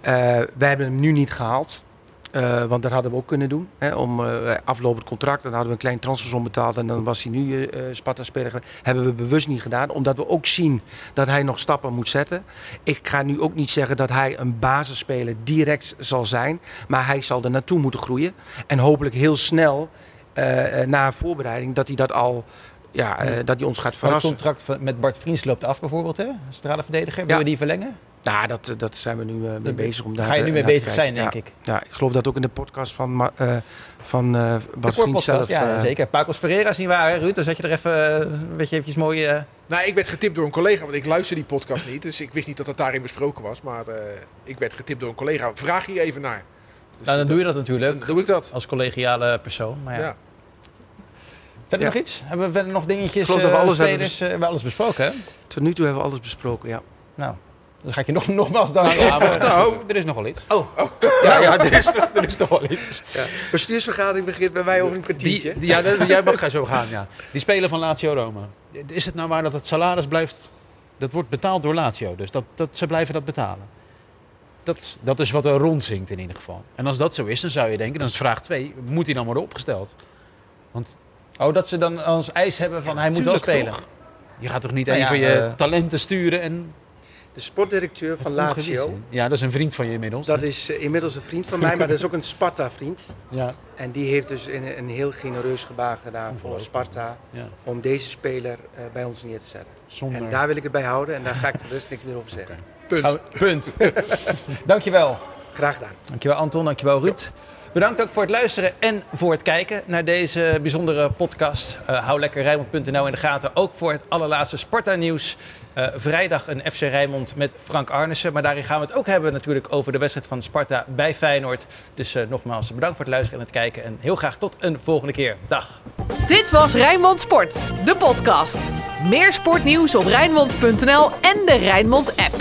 [SPEAKER 3] Eh wij hebben hem nu niet gehaald, eh, want dat hadden we ook kunnen doen. Hè, om eh aflopend contract, dan hadden we een klein transfersom betaald en dan was hij nu Sparta-speler. geweest. Hebben we bewust niet gedaan, omdat we ook zien dat hij nog stappen moet zetten. Ik ga nu ook niet zeggen dat hij een basisspeler direct zal zijn, maar hij zal er naartoe moeten groeien. En hopelijk heel snel eh, na voorbereiding dat hij dat al, ja, eh, dat hij ons gaat
[SPEAKER 2] Maar het
[SPEAKER 3] verrassen.
[SPEAKER 2] contract met Bart Vriends loopt af bijvoorbeeld, hè? Centrale verdediger. Wil je die verlengen?
[SPEAKER 3] Nou, dat, dat zijn we nu eh, mee bezig om daar
[SPEAKER 2] Ga je
[SPEAKER 3] te-
[SPEAKER 2] nu mee bezig zijn, denk
[SPEAKER 3] ja.
[SPEAKER 2] ik.
[SPEAKER 3] Ja, ik geloof dat ook in de podcast van, eh van eh Bart
[SPEAKER 2] De
[SPEAKER 3] Vriend
[SPEAKER 2] podcast,
[SPEAKER 3] zelf.
[SPEAKER 2] ja,
[SPEAKER 3] eh,
[SPEAKER 2] zeker. Pacos Ferreira is niet waar, hè, Ruud? Dan zet je er even, eh, weet je, eventjes mooi... eh,
[SPEAKER 4] Nou, ik werd getipt door een collega, want ik luister die podcast niet. Dus ik wist niet dat dat daarin besproken was. Maar eh, ik werd getipt door een collega. Vraag hier even naar. Dus
[SPEAKER 2] nou, dan doe je dat
[SPEAKER 4] dan
[SPEAKER 2] natuurlijk.
[SPEAKER 4] doe ik dat.
[SPEAKER 2] Als collegiale persoon. Maar ja.
[SPEAKER 4] Ja.
[SPEAKER 2] Verder
[SPEAKER 3] Ja.
[SPEAKER 2] nog iets? Hebben we verder nog dingetjes,
[SPEAKER 3] Ik dat we
[SPEAKER 2] eh,
[SPEAKER 3] alles
[SPEAKER 2] spelers, eh, we hebben alles besproken, hè?
[SPEAKER 3] Tot nu toe hebben we alles besproken, ja.
[SPEAKER 2] Nou, dan ga ik je nog, nogmaals danken.
[SPEAKER 6] Ja, wacht, nou, er is nog wel iets.
[SPEAKER 2] Oh,
[SPEAKER 6] Ja, ja er, is, er is nog wel iets.
[SPEAKER 3] Bestuursvergadering begint bij mij over een
[SPEAKER 6] Die, die- ja, dat- jij mag zo gaan, ja. Die speler van Lazio Roma. Is het nou waar dat het salaris blijft... Dat wordt betaald door Lazio, dus dat, dat, ze blijven dat betalen. Dat, dat is wat er rondzinkt in ieder geval. En als dat zo is, dan zou je denken, dan is vraag 2, moet hij dan worden opgesteld? Want
[SPEAKER 2] oh, dat ze dan als eis hebben van hij moet wel spelen.
[SPEAKER 6] toch? Je gaat toch niet
[SPEAKER 2] Nou
[SPEAKER 6] een
[SPEAKER 2] ja,
[SPEAKER 6] van je
[SPEAKER 2] eh,
[SPEAKER 6] talenten sturen en...
[SPEAKER 3] De sportdirecteur van. Lazio,
[SPEAKER 6] Ja, dat is een vriend van je inmiddels.
[SPEAKER 3] dat
[SPEAKER 6] hè?
[SPEAKER 3] is eh, inmiddels een vriend van mij, maar dat is ook een Sparta-vriend.
[SPEAKER 6] Ja,
[SPEAKER 3] En die heeft dus een, een heel genereus gebaar gedaan voor. Sparta
[SPEAKER 6] ja.
[SPEAKER 3] om deze speler eh, bij ons neer te zetten.
[SPEAKER 6] Zonder...
[SPEAKER 3] En daar wil ik het bij houden en daar ga ik de rest niks meer over zeggen.
[SPEAKER 4] Punt.
[SPEAKER 2] Punt. Dankjewel.
[SPEAKER 3] Graag gedaan.
[SPEAKER 2] Dankjewel Anton, dankjewel Ruud. Bedankt ook voor het luisteren en voor het kijken naar deze bijzondere podcast. Eh, hou lekker Rijnmond.nl in de gaten, ook voor het allerlaatste Sparta nieuws. Eh, vrijdag een FC Rijnmond met Frank Arnissen. Maar daarin gaan we het ook hebben natuurlijk over de wedstrijd van Sparta bij Feyenoord. Dus eh, nogmaals bedankt voor het luisteren en het kijken. En heel graag tot een volgende keer. Dag.
[SPEAKER 1] Dit was Rijnmond Sport, de podcast. Meer sportnieuws op Rijnmond.nl en de Rijnmond app.